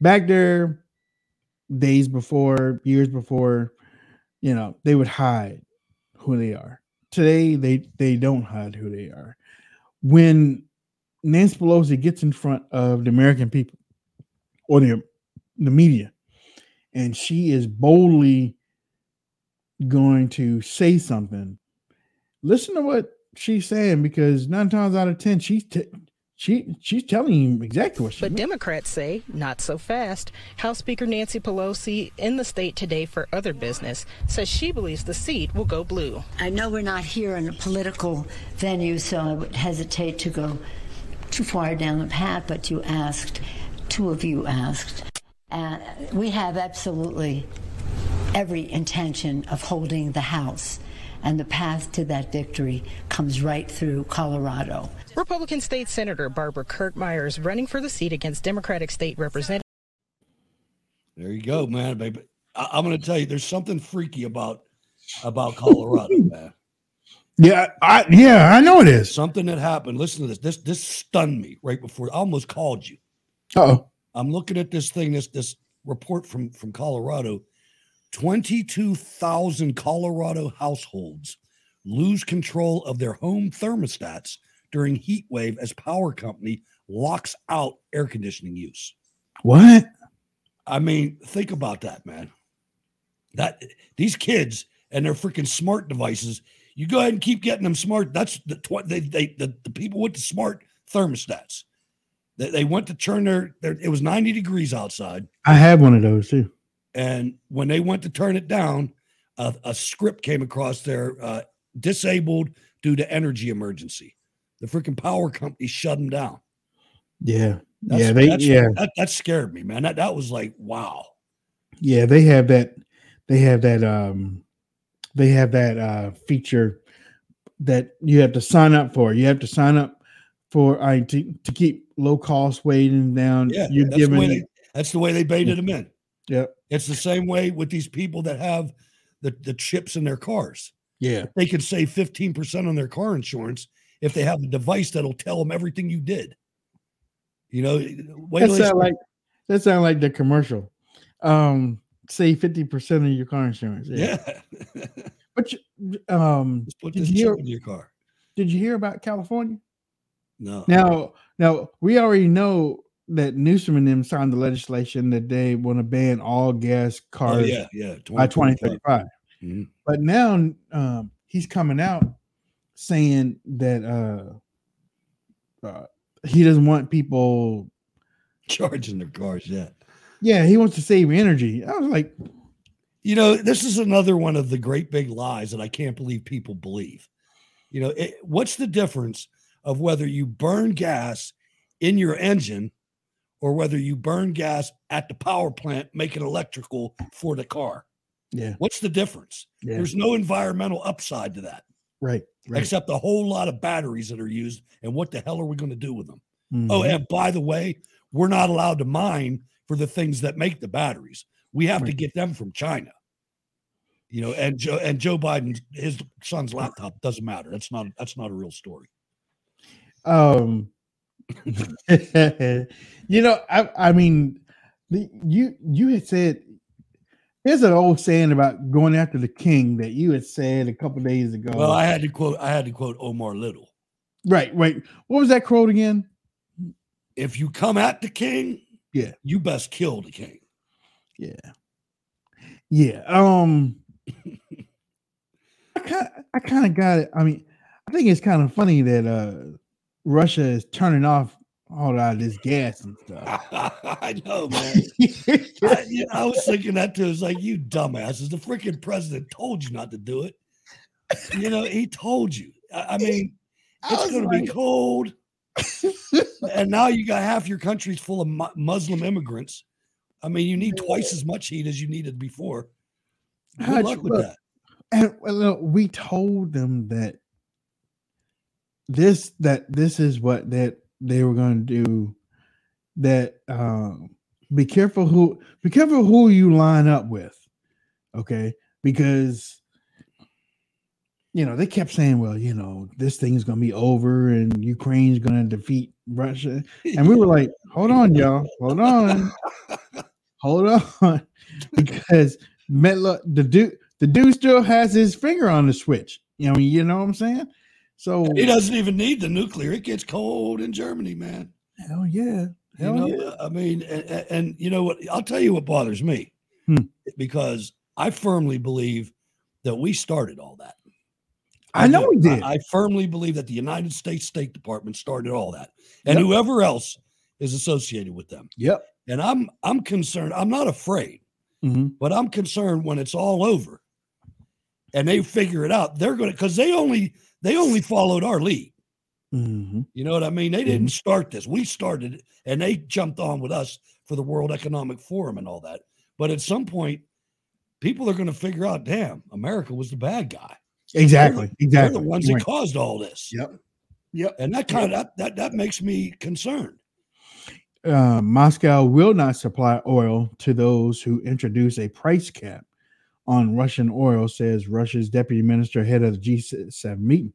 back there, days before, years before, you know, they would hide who they are. Today, they they don't hide who they are. When Nancy Pelosi gets in front of the American people or the the media, and she is boldly going to say something. Listen to what she's saying because nine times out of ten, she's t- she she's telling you exactly what she. But Democrats say not so fast. House Speaker Nancy Pelosi in the state today for other business says she believes the seat will go blue. I know we're not here in a political venue, so I would hesitate to go too far down the path, but you asked, two of you asked. And we have absolutely every intention of holding the House, and the path to that victory comes right through Colorado. Republican State Senator Barbara Kirkmeyer is running for the seat against Democratic State Representative. There you go, man, baby. I, I'm going to tell you, there's something freaky about about Colorado, man. Yeah, I yeah, I know it is. Something that happened. Listen to this. This this stunned me right before. I almost called you. Oh, I'm looking at this thing. This this report from from Colorado. Twenty-two thousand Colorado households lose control of their home thermostats during heat wave as power company locks out air conditioning use. what? I mean, think about that, man. That these kids and their freaking smart devices. You go ahead and keep getting them smart. That's the tw- they, they the, the people with the smart thermostats. They, they went to turn their, their it was 90 degrees outside. I have one of those too. And when they went to turn it down, a, a script came across there uh, disabled due to energy emergency. The freaking power company shut them down. Yeah, That's, yeah, they that's- yeah that, that scared me, man. That that was like wow. yeah they have that they have that um they have that uh feature that you have to sign up for. You have to sign up for I to, to keep low cost weighting down. Yeah, you're that's the, way they, that's the way they baited them in. Yeah, It's the same way with these people that have the, the chips in their cars. Yeah. They can save 15% on their car insurance if they have a device that'll tell them everything you did. You know, That sound like that sound like the commercial. Um save 50% of your car insurance. yeah. But you- um Put did this you hear in your car. did you hear about California? No. Now, now we already know that Newsom and them signed the legislation that they want to ban all gas cars Oh, yeah, yeah. by 2035. 2035. Mhm. But now um, he's coming out saying that uh, uh, he doesn't want people. Charging their cars, yeah. Yeah, he wants to save energy. I was like, You know, this is another one of the great big lies that I can't believe people believe. You know, it, what's the difference of whether you burn gas in your engine or whether you burn gas at the power plant make making electrical for the car? yeah, What's the difference? Yeah. There's no environmental upside to that, right, right. except a whole lot of batteries that are used. And what the hell are we going to do with them? Oh, Mhm. and by the way, we're not allowed to mine for the things that make the batteries. We have to get them from China. You know, and Joe and Joe Biden, his son's laptop doesn't matter. That's not that's not a real story. Um, you know, I I mean, the, you you had said there's an old saying about going after the king that you had said a couple days ago. Well, I had to quote I had to quote Omar Little. right, right. What was that quote again? If you come at the king, Yeah, you best kill the king. yeah, yeah. Um, I kind I kind of got it. I mean, I think it's kind of funny that uh Russia is turning off all of this gas and stuff. I know, man. I, yeah, I was thinking that too. It's like you dumbasses. The freaking president told you not to do it. You know, he told you. I, I mean, It's was going to be cold. And now you got half your country's full of mu- Muslim immigrants. I mean, you need twice as much heat as you needed before. Good Hutch, luck with look, that. And look, we told them that this that this is what that they were going to do. That um, be careful who be careful who you line up with, okay? Because you know they kept saying, well, you know, this thing's going to be over and Ukraine's going to defeat Russia, and we were like, hold on, y'all, hold on, hold on, because Metla, the dude, the dude still has his finger on the switch. You know, you know what I'm saying? So He doesn't even need the nuclear. It gets cold in Germany, man. hell yeah, You hell know, yeah. I mean, and, and- and you know what? I'll tell you what bothers me Hmm. because I firmly believe that we started all that. I know do. we did. I, I firmly believe that the United States State Department started all that, and Yep. whoever else is associated with them. Yep. And I'm I'm concerned. I'm not afraid, Mhm. but I'm concerned when it's all over, and they figure it out. They're going to because they only they only followed our lead. Mhm. You know what I mean? They didn't start this. We started it, and they jumped on with us for the World Economic Forum and all that. But at some point, people are going to figure out, damn, America was the bad guy. Exactly, They're exactly. the ones You're that caused all this. Yep. Yep. And that kind of that, that that makes me concerned. uh, Moscow will not supply oil to those who introduce a price cap on Russian oil, says Russia's deputy minister head of the G7 meeting.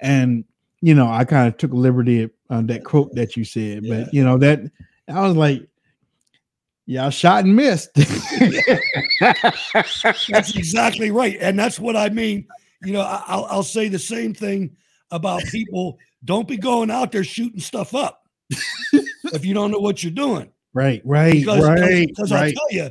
And you know, I kind of took liberty on that quote that you said, but you know that I was like, y'all shot and missed. That's exactly right, and that's what I mean. You know, I, I'll I'll say the same thing about people. Don't be going out there shooting stuff up if you don't know what you're doing. right, right, because, right, Because I tell you,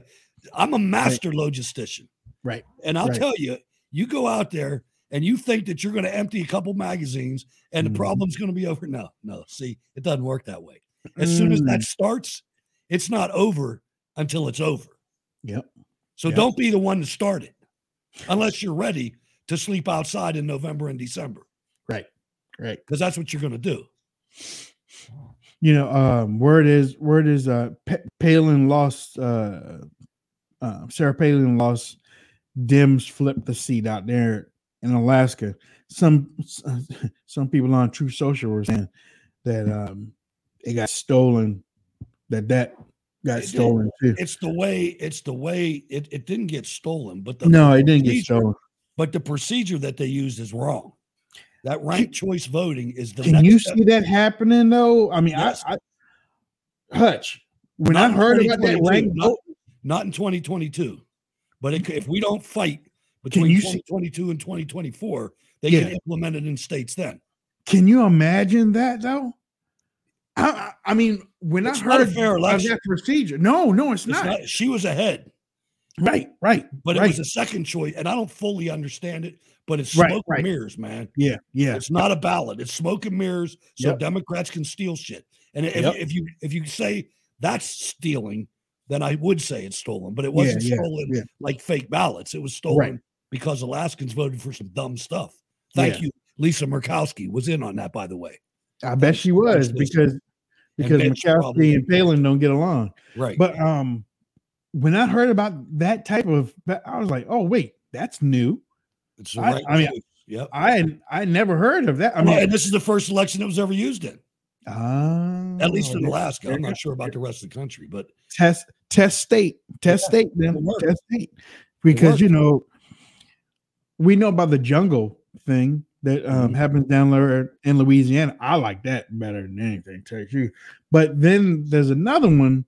I'm a master logistician, right. and I'll right. tell you, you go out there and you think that you're going to empty a couple magazines and Mhm. the problem's going to be over. No, no. See, it doesn't work that way. As soon as that Mm. starts, it's not over until it's over. Yep. So Yep. don't be the one to start it, unless you're ready to sleep outside in November and December, Right, right. because that's what you're going to do. you know um word is word is uh Pa- palin lost uh uh sarah palin lost dims flipped the seat out there in alaska some some people on Truth Social were saying that um it got stolen that that got It did. stolen too It's the way. It's the way. It, it didn't get stolen, but the no it didn't get stolen But the procedure that they used is wrong. That ranked choice voting is the. can you step. see that happening though i mean Yes. i i hutch when Not i heard about that 2022, rank not, not in 2022, but it, if we don't fight between you see- 2022 and 2024, they Yeah. can implement it in states then. Can you imagine that though? I, I mean, when It's I not a heard fair election. that procedure, no, no, it's, It's not. not- She was ahead, Right, right, but it right. was a second choice, and I don't fully understand it. But it's smoke right. and mirrors, man. yeah, yeah, It's not a ballot. It's smoke and mirrors, so Yep. Democrats can steal shit. And if, Yep. if you if you say that's stealing, then I would say it's stolen. But it wasn't yeah, stolen yeah. like fake ballots. It was stolen because Alaskans voted for some dumb stuff. Thank you, Lisa Murkowski was in on that, by the way. I bet she was because because Murkowski and Palin don't get along. Right. But um, when I heard about that type of, I was like, oh wait, that's new. it's I- right I mean, choice. Yep. I I never heard of that. I Well, mean, and this is the first election that was ever used in, ah, at least in Alaska. I'm not sure about the rest of the country, but test test state test Yeah, state then test state because you know we know about the jungle thing that um, Mhm. happens down there in Louisiana. I like that better than anything, tell you. But then there's another one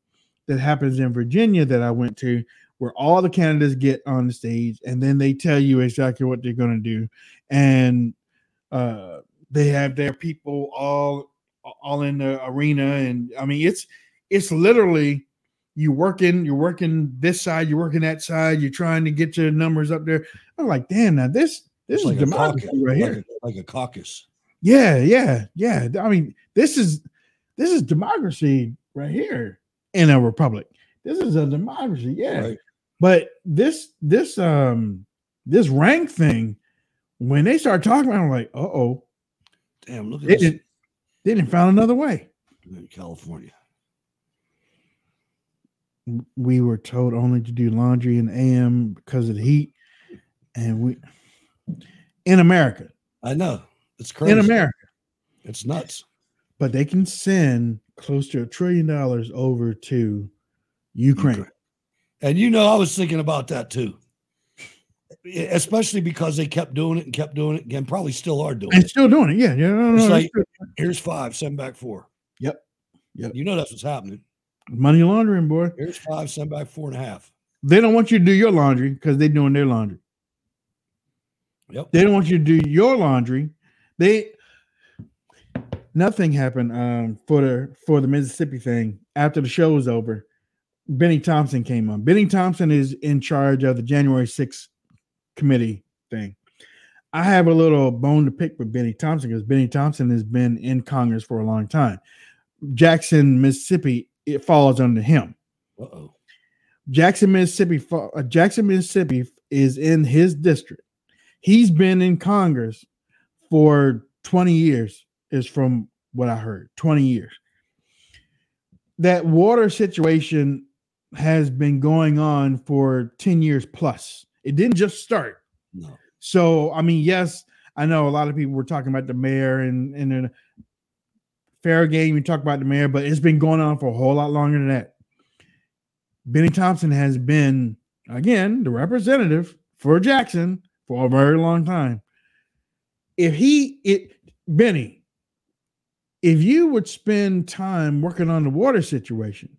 that happens in Virginia that I went to where all the candidates get on the stage and then they tell you exactly what they're going to do. And uh they have their people all all in the arena and i mean it's it's literally you working you're working this side you're working that side you're trying to get your numbers up there. I'm like damn now this this it's is democracy caucus, right like here. a- like a caucus. yeah yeah yeah. I mean this is this is democracy right here in a republic this is a democracy yeah Right. but this this um this rank thing when they start talking about it, i'm like uh-oh Damn, look at They this didn't, they didn't found another way. in California. We were told only to do laundry in AM because of the heat, and we in America, I know. It's crazy. in America, It's nuts. but they can send close to a trillion dollars over to Ukraine. And you know, I was thinking about that too. Especially because they kept doing it and kept doing it and probably still are doing And it. still doing it. Yeah, yeah. No, no, like, here's five, send back four. Yep. Yep. You know that's what's happening. Money laundering, boy. Here's five, send back four and a half. They don't want you to do your laundry because they're doing their laundry. Yep. They don't want you to do your laundry. They nothing happened um for the for the Mississippi thing after the show was over. Benny Thompson came on. Benny Thompson is in charge of the January 6th committee thing. I have a little bone to pick with Benny Thompson because Benny Thompson has been in Congress for a long time. Jackson, Mississippi, it falls under him. Uh oh. Jackson, Mississippi. uh, Jackson, Mississippi is in his district. He's been in Congress for 20 years, is from what I heard. 20 years. That water situation has been going on for 10 years plus. It didn't just start. No. So, I mean, yes, I know a lot of people were talking about the mayor and and then fair game. We talk about the mayor, but it's been going on for a whole lot longer than that. Benny Thompson has been again the representative for Jackson for a very long time. If he it Benny, if you would spend time working on the water situation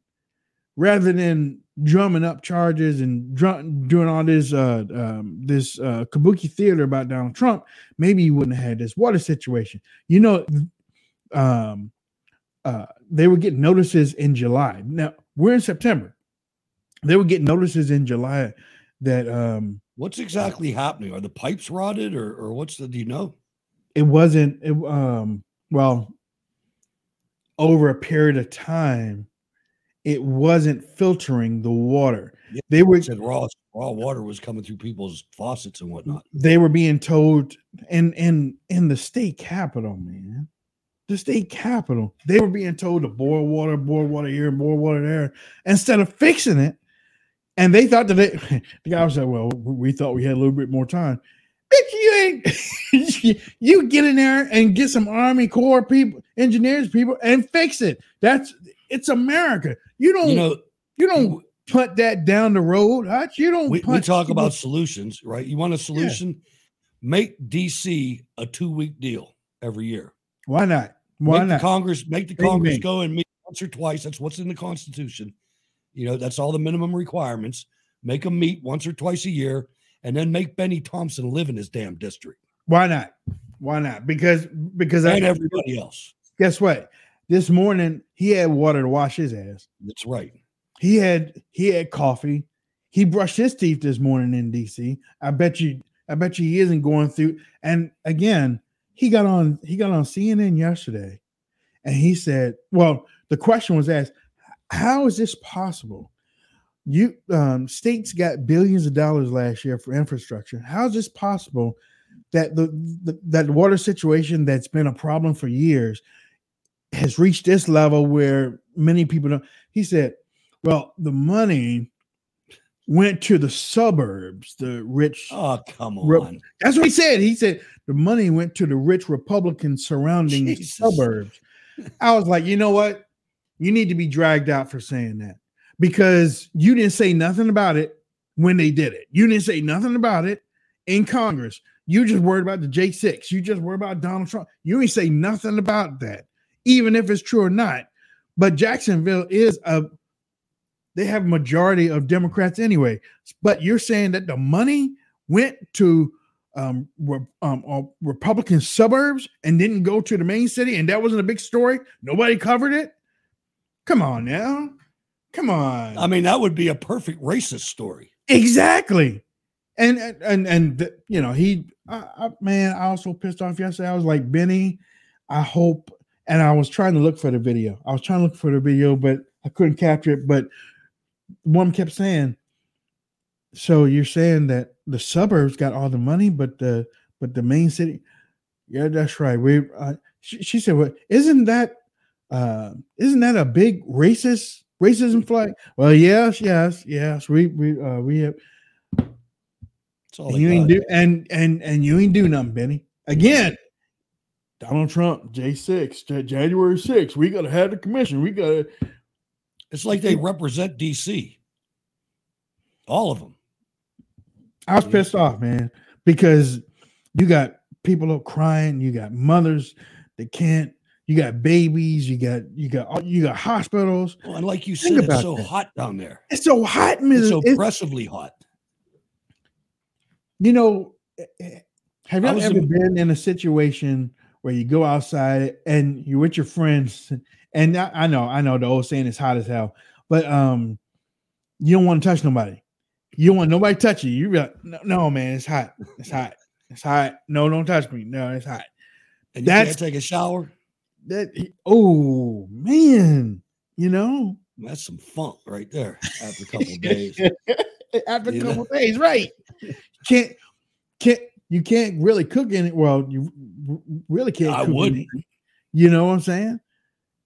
rather than drumming up charges and drum, doing all this uh um, this uh kabuki theater about Donald Trump, maybe you wouldn't have had this water situation. You know, um uh they were getting notices in July. Now we're in September. They were getting notices in July that um What's exactly happening? Are the pipes rotted or, or what's the, do you know? it wasn't it, um well over a period of time it wasn't filtering the water. They were said raw, raw water was coming through people's faucets and whatnot. they were being told in in in the state capitol man. The state capitol they were being told to boil water boil water here boil water there instead of fixing it. And they thought that they, the guy was like well we thought we had a little bit more time bitch you ain't you get in there and get some army corps people engineers people and fix it that's it's america you don't You know, you don't punt that down the road Hutch. you don't we, we talk people- about solutions, right? You want a solution? Make DC a two week deal every year. why not why make not the Congress make the Congress go and meet once or twice. That's what's in the Constitution. You know, that's all the minimum requirements. Make them meet once or twice a year, and then make Benny Thompson live in his damn district Why not? Why not? Because because and I, everybody else. guess what? This morning he had water to wash his ass. That's right. He had he had coffee. He brushed his teeth this morning in DC. I bet you I bet you he isn't going through. And again, he got on he got on CNN yesterday, and he said, "Well, the question was asked, how is this possible? You um, states got billions of dollars last year for infrastructure. How is this possible that the, the that water situation that's been a problem for years has reached this level where many people don't?" He said, "Well, the money." Went to the suburbs, the rich. Oh, come Re- on. that's what he said. He said the money went to the rich Republicans surrounding the Jesus. suburbs. I was like, you know what? You need to be dragged out for saying that because you didn't say nothing about it when they did it. You didn't say nothing about it in Congress. You just worried about the J6. You just worried about Donald Trump. You ain't say nothing about that, even if it's true or not. But Jacksonville is a they have a majority of Democrats anyway. But you're saying that the money went to um, re- um, uh, Republican suburbs and didn't go to the main city, and that wasn't a big story. Nobody covered it. Come on now, come on. I mean, that would be a perfect racist story. Exactly. And and and, you know, he I, I, man, I was so pissed off yesterday. I was like, Benny, I hope and I was trying to look for the video. I was trying to look for the video, but I couldn't capture it. But one kept saying, So you're saying that the suburbs got all the money, but the but the main city, yeah, that's right. We uh, she, she said, "Well, isn't that uh, isn't that a big racist racism flag?" Well, yes, yes, yes. We we uh, we have. you ain't do and and and you ain't do nothing, Benny. Again, Donald Trump, J six, January 6th. We gotta have the commission. We gotta. It's like they represent DC. All of them. I was pissed off, man, because you got people up crying, you got mothers that can't, you got babies, you got you got you got hospitals. Well, and like you Think said, it's so that. hot down there. It's so hot, man. It's so It's- oppressively hot. you know, eh, eh, have you ever in- been in a situation where you go outside and you're with your friends, and I, I know, I know the old saying is hot as hell, but um, you don't want to touch nobody. You don't want nobody to touch you. You be like, no, no, man, it's hot. It's hot. It's hot. No, don't touch me. No, it's hot. And you can't take a shower. That. Oh man, you know, That's some funk right there. After a couple days, after a couple know? days, right? Can't can't you can't really cook in it. Well, you really can't. I cook wouldn't. it. You know what I'm saying?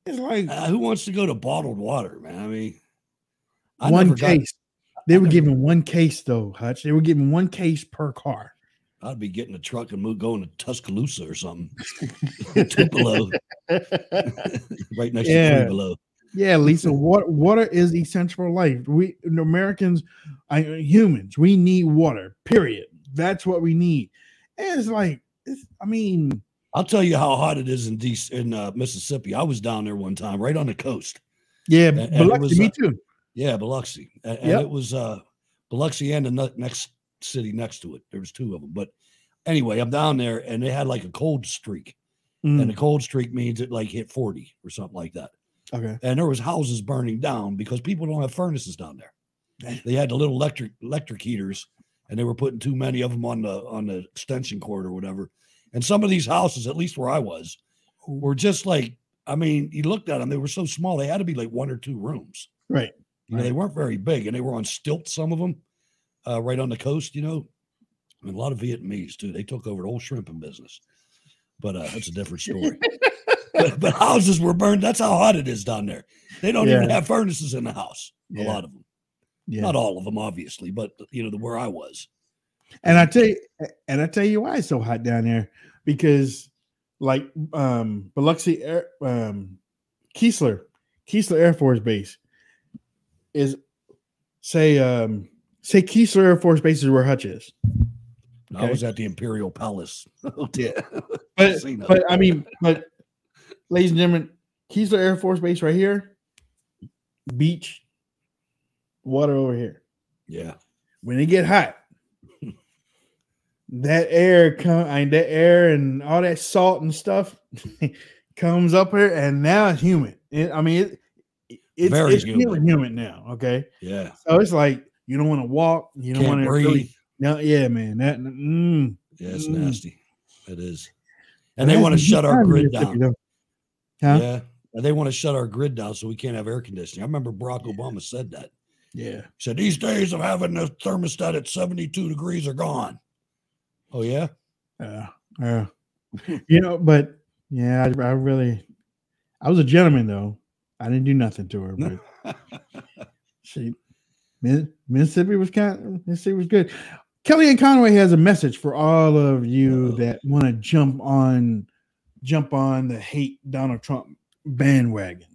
It's like Uh, who wants to go to bottled water, man? I mean, I one never got- case. They were giving one case though, Hutch. They were giving one case per car. I'd be getting a truck and move going to Tuscaloosa or something. Tupelo, right next Yeah. to Tupelo. Yeah, Lisa. water, water is essential for life. We Americans, I, humans, we need water. Period. That's what we need. And it's like, it's, I mean, I'll tell you how hot it is in DC, in uh, Mississippi. I was down there one time, right on the coast. yeah, And- and Biloxi, was, me uh, too. Yeah, Biloxi, and, and it was uh, Biloxi and the ne- next city next to it. There was two of them, but anyway, I'm down there, and they had like a cold streak, Mm. and the cold streak means it like hit 40 or something like that. Okay. And there was houses burning down because people don't have furnaces down there. They had the little electric electric heaters, and they were putting too many of them on the on the extension cord or whatever. And some of these houses, at least where I was, were just like I mean, you looked at them; they were so small. They had to be like one or two rooms. Right. You know, they weren't very big, and they were on stilts. Some of them, uh, right on the coast. You know, and a lot of Vietnamese too. They took over the whole shrimping business, but uh, that's a different story. but, but houses were burned. That's how hot it is down there. They don't even have furnaces in the house. A lot of them, Yeah. not all of them, obviously, but you know, the where I was. And I tell you, and I tell you why it's so hot down there because, like, um, Biloxi, Air, um, Keesler, Keesler Air Force Base is say, um, say Keesler Air Force Base is where Hutch is. I was at the Imperial Palace. Oh, yeah, but but I mean, but ladies and gentlemen, Keesler Air Force Base right here, beach, water over here. yeah, When it get hot, that air come, I mean, that air and all that salt and stuff comes up here, and now it's humid. It, I mean, it, it's, Very it's humid. humid. now. Okay, yeah. so it's like you don't want to walk, you don't want to breathe. No, yeah, man, that mm, Yeah, it's mm. nasty. It is. And they want to shut our grid down. Huh? Yeah. And they want to shut our grid down so we can't have air conditioning. I remember Barack Obama said that. Yeah. He said, These days of having the thermostat at 72 degrees are gone. Oh, yeah? Yeah, yeah. you know, but yeah, I, I really, I was a gentleman though. I didn't do nothing to her, but she, Mississippi was kind, of, Mississippi was good. Kellyanne Conway has a message for all of you that want to jump on, jump on the hate Donald Trump bandwagon.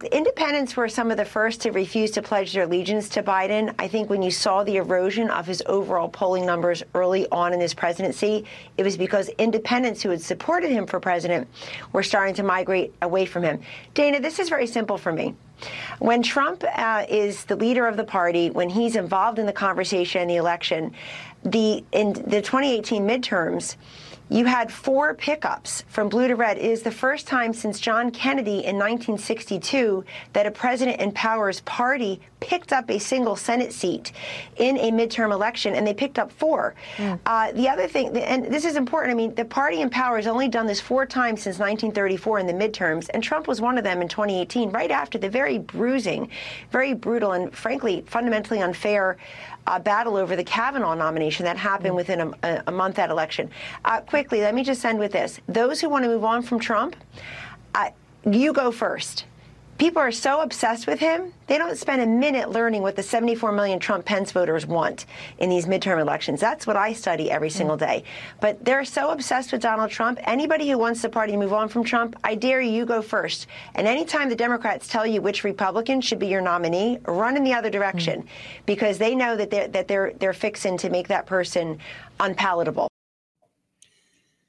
The independents were some of the first to refuse to pledge their allegiance to Biden. I think when you saw the erosion of his overall polling numbers early on in his presidency, it was because independents who had supported him for president were starting to migrate away from him. Dana, this is very simple for me. When Trump uh, is the leader of the party, when he's involved in the conversation in the election, the in the 2018 midterms, you had four pickups from blue to red. It is the first time since John Kennedy in 1962 that a president in power's party picked up a single Senate seat in a midterm election, and they picked up four. Uh, the other thing, and this is important, I mean, the party in power has only done this four times since 1934 in the midterms, and Trump was one of them in 2018, right after the very bruising, very brutal, and frankly, fundamentally unfair uh, battle over the Kavanaugh nomination that happened within a, a, a month that election. Uh, quickly, let me just end with this. Those who want to move on from Trump, you go first. People are so obsessed with him, they don't spend a minute learning what the 74 million Trump Pence voters want in these midterm elections. That's what I study every mm. single day. But they're so obsessed with Donald Trump. Anybody who wants the party to move on from Trump, I dare you, you go first. And anytime the Democrats tell you which Republican should be your nominee, run in the other mm. direction because they know that they're, that they're, they're fixing to make that person unpalatable.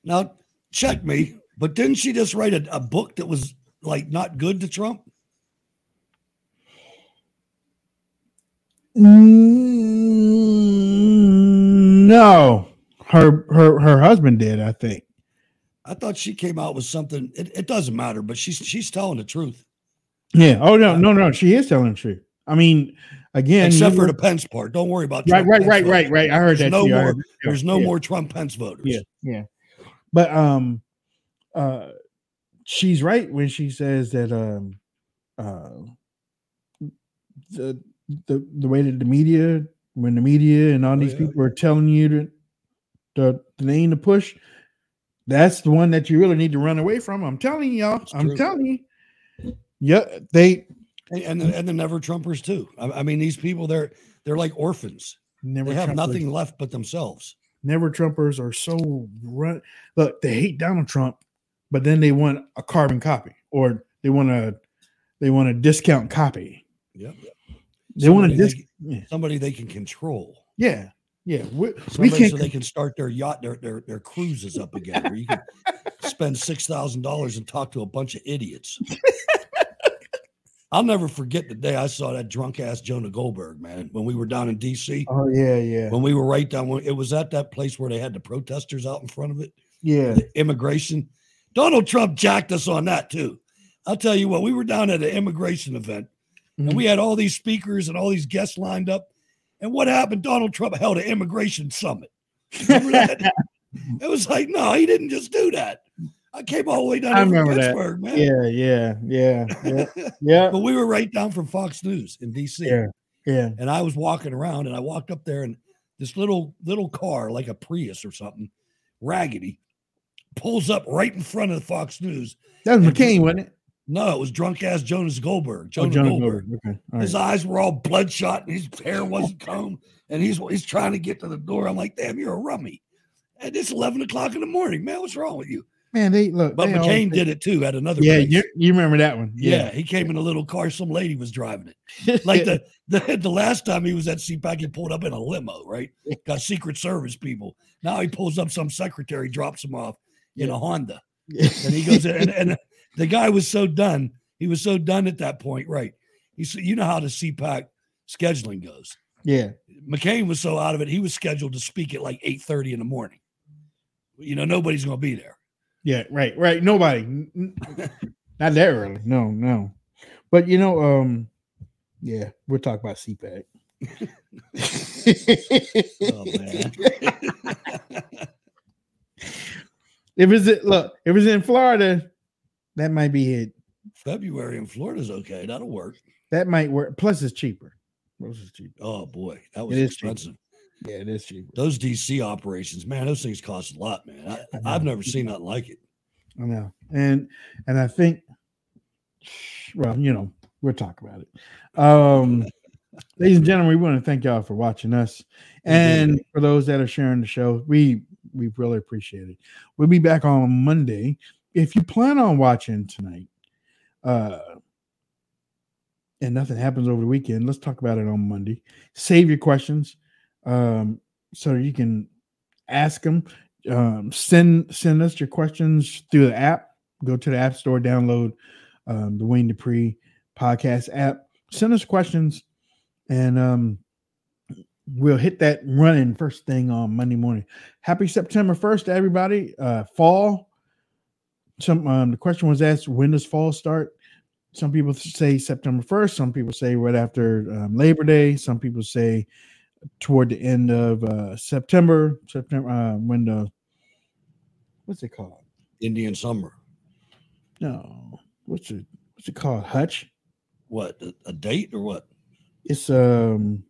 Now, check me, but didn't she just write a, a book that was like not good to Trump? No, her her her husband did. I think. I thought she came out with something. It, it doesn't matter, but she's she's telling the truth. Yeah. Oh no, no, no. She is telling the truth. I mean, again, Except for the Pence part. Don't worry about Right, Trump right, Pence right, voters. right, right. I heard There's that No more. there's no yeah. more Trump Pence voters. Yeah, yeah. But um, uh, she's right when she says that um, uh, the the the way that the media, when the media and all Oh, these yeah. people are telling you to, the the name to push, that's the one that you really need to run away from. I'm telling y'all. I'm true. telling you. Yeah, they And and the, and the never Trumpers too. I, I mean, these people they're they're like orphans. never they have Trumpers- nothing left but themselves. Never Trumpers are so run. Look, they hate Donald Trump, but then they want a carbon copy, or they want a they want a discount copy. Yep. They want to Somebody they, Yeah, somebody somebody they can control. yeah, yeah. We, we Somebody can't. so they can start their yacht, their their, their cruises up again. Where you can spend six thousand dollars and talk to a bunch of idiots. I'll never forget the day I saw that drunk ass Jonah Goldberg, man, when we were down in DC. oh yeah, yeah, When we were right down, when it was at that place where they had the protesters out in front of it, yeah. immigration. Donald Trump jacked us on that too. I'll tell you what, we were down at an immigration event and we mm. had all these speakers and all these guests lined up. And what happened? Donald Trump held an immigration summit. It was like, no, he didn't just do that. I came all the way down I from remember that. Pittsburgh, man. Yeah, yeah, yeah, yeah, yeah, But we were right down from Fox News in DC. yeah, yeah. And I was walking around and I walked up there and this little little car, like a Prius or something, raggedy, pulls up right in front of the Fox News. That was McCain, wasn't it? No, it was drunk ass Jonas Goldberg. Oh, Jonah Goldberg. Goldberg. Okay, all His right. eyes were all bloodshot and his hair wasn't combed. And he's he's trying to get to the door. I'm like, damn, you're a rummy. And it's 11 o'clock in the morning, man. What's wrong with you? Man, they look. But they McCain did it too at another Yeah, you, you remember that one? Yeah. he came in a little car. Some lady was driving it. Like the, the the last time he was at CPAC, he pulled up in a limo, right? Got Secret Service people. Now he pulls up some secretary, drops him off in a Honda. And he goes, and, and the guy was so done. He was so done at that point, right? He said, you know how the CPAC scheduling goes. yeah. McCain was so out of it, he was scheduled to speak at like 8:30 in the morning. You know, nobody's gonna be there. Yeah, right, right. Nobody, not that early. No, no. But you know, um, yeah, we'll talk about CPAC. Oh man. if it's look, if it's in Florida, that might be it. February in Florida's okay. That'll work. That might work. Plus, it's cheaper. Plus, it's cheaper. Oh boy, that was is cheaper. expensive. Yeah, it is cheaper. Those DC operations, man, those things cost a lot, man. I, I've never seen nothing like it. I know, and and I think, well, you know, we'll talk about it. Um, ladies and gentlemen, we want to thank y'all for watching us, and for those that are sharing the show, we we really appreciate it. We'll be back on Monday. If you plan on watching tonight, uh, and nothing happens over the weekend, let's talk about it on Monday. Save your questions, um, so you can ask them um, send send us your questions through the app. Go to the app store, download um, the Wayne Dupree podcast app. Send us questions, and um, we'll hit that running first thing on Monday morning. Happy September first everybody. Uh, fall. Some um, the question was asked: When does fall start? Some people say September first. Some people say right after um, Labor Day. Some people say toward the end of uh, September. September uh, when the what's it called? Indian summer. No, what's it? What's it called? Hutch. What a, a date or what? It's um,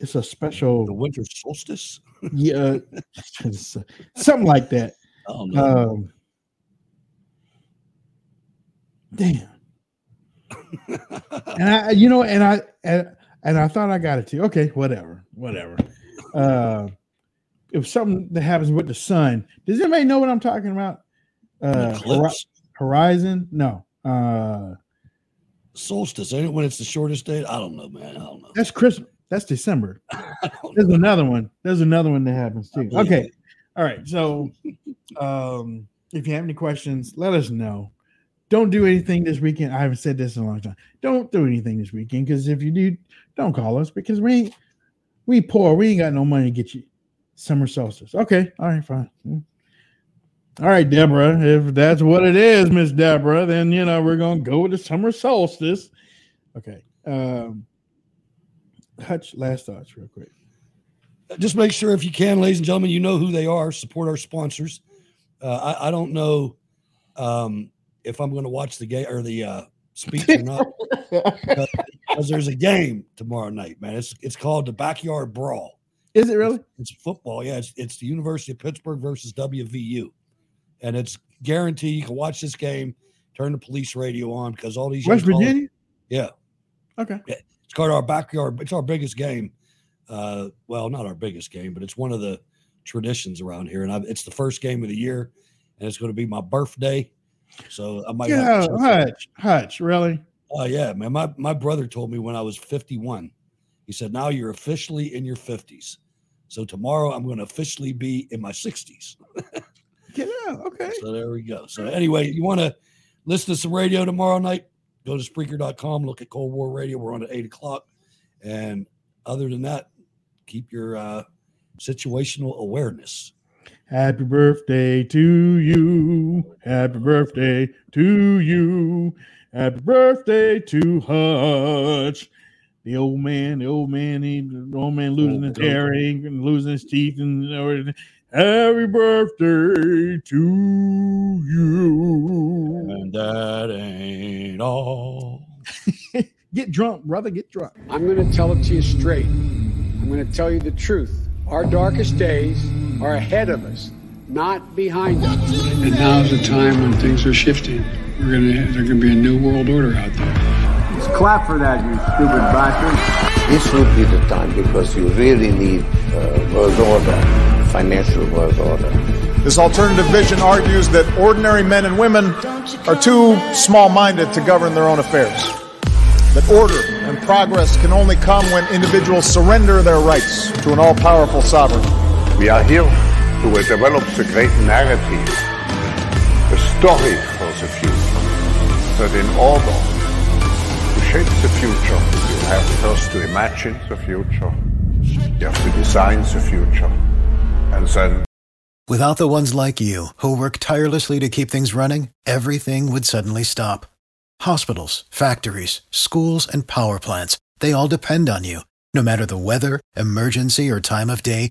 it's a special The winter solstice. Yeah, something like that. Oh, no. Um, damn. and I, you know, and I, and, and I thought I got it too. Okay, whatever, whatever. Uh, if something that happens with the sun, does anybody know what I'm talking about? Uh, hori- horizon? No. Uh, Solstice, ain't it when it's the shortest day? I don't know, man. I don't know. that's Christmas. That's December. There's another one. There's another one that happens too. Okay. All right. So, um, if you have any questions, let us know. Don't do anything this weekend. I haven't said this in a long time. Don't do anything this weekend because if you do, don't call us because we ain't we poor. We ain't got no money to get you summer solstice. Okay. All right. Fine. All right, Deborah. If that's what it is, Miss Deborah, then you know we're gonna go with the summer solstice. Okay. Um, Hutch, last thoughts, real quick. just make sure if you can, ladies and gentlemen, you know who they are. Support our sponsors. Uh, I, I don't know um, if I'm going to watch the game or the uh, speech or not because there's a game tomorrow night, man. It's it's called the Backyard Brawl. Is it really? It's, it's football. Yeah, it's it's the University of Pittsburgh versus WVU, and it's guaranteed you can watch this game. Turn the police radio on because all these West Virginia? yeah, Okay. it's called our backyard. It's our biggest game. Uh, well, not our biggest game, but it's one of the traditions around here, and I, it's the first game of the year, and it's going to be my birthday. So I might. Yeah, Hutch, Hutch, really? Oh yeah, man. My my brother told me when I was 51. He said, "Now you're officially in your 50s." So tomorrow I'm going to officially be in my 60s. Yeah, okay. So there we go. So anyway, you want to listen to some radio tomorrow night? Go to Spreaker.com. Look at Cold War Radio. We're on at eight o'clock. And other than that, keep your uh, situational awareness. Happy birthday to you. Happy birthday to you. Happy birthday to Hutch. The old man, the old man, he, the old man losing his hair and losing his teeth and everything. Happy birthday to you. And that ain't all. Get drunk, brother. Get drunk. I'm going to tell it to you straight. I'm going to tell you the truth. Our darkest days are ahead of us, not behind us. And now's the time when things are shifting. We're gonna there's gonna be a new world order out there. Just clap for that, you stupid bastard. This would be the time because you really need uh, world order, financial world order. This alternative vision argues that ordinary men and women are too small minded to govern their own affairs. That order and progress can only come when individuals surrender their rights to an all powerful sovereign. We are here er to develop the great narrative, the story for the future. That in order to shape the future, you have first to imagine the future, you have to design the future, and then Without the ones like you, who work tirelessly to keep things running, everything would suddenly stop. Hospitals, factories, schools, and power plants, they all depend on you. No matter the weather, emergency, or time of day,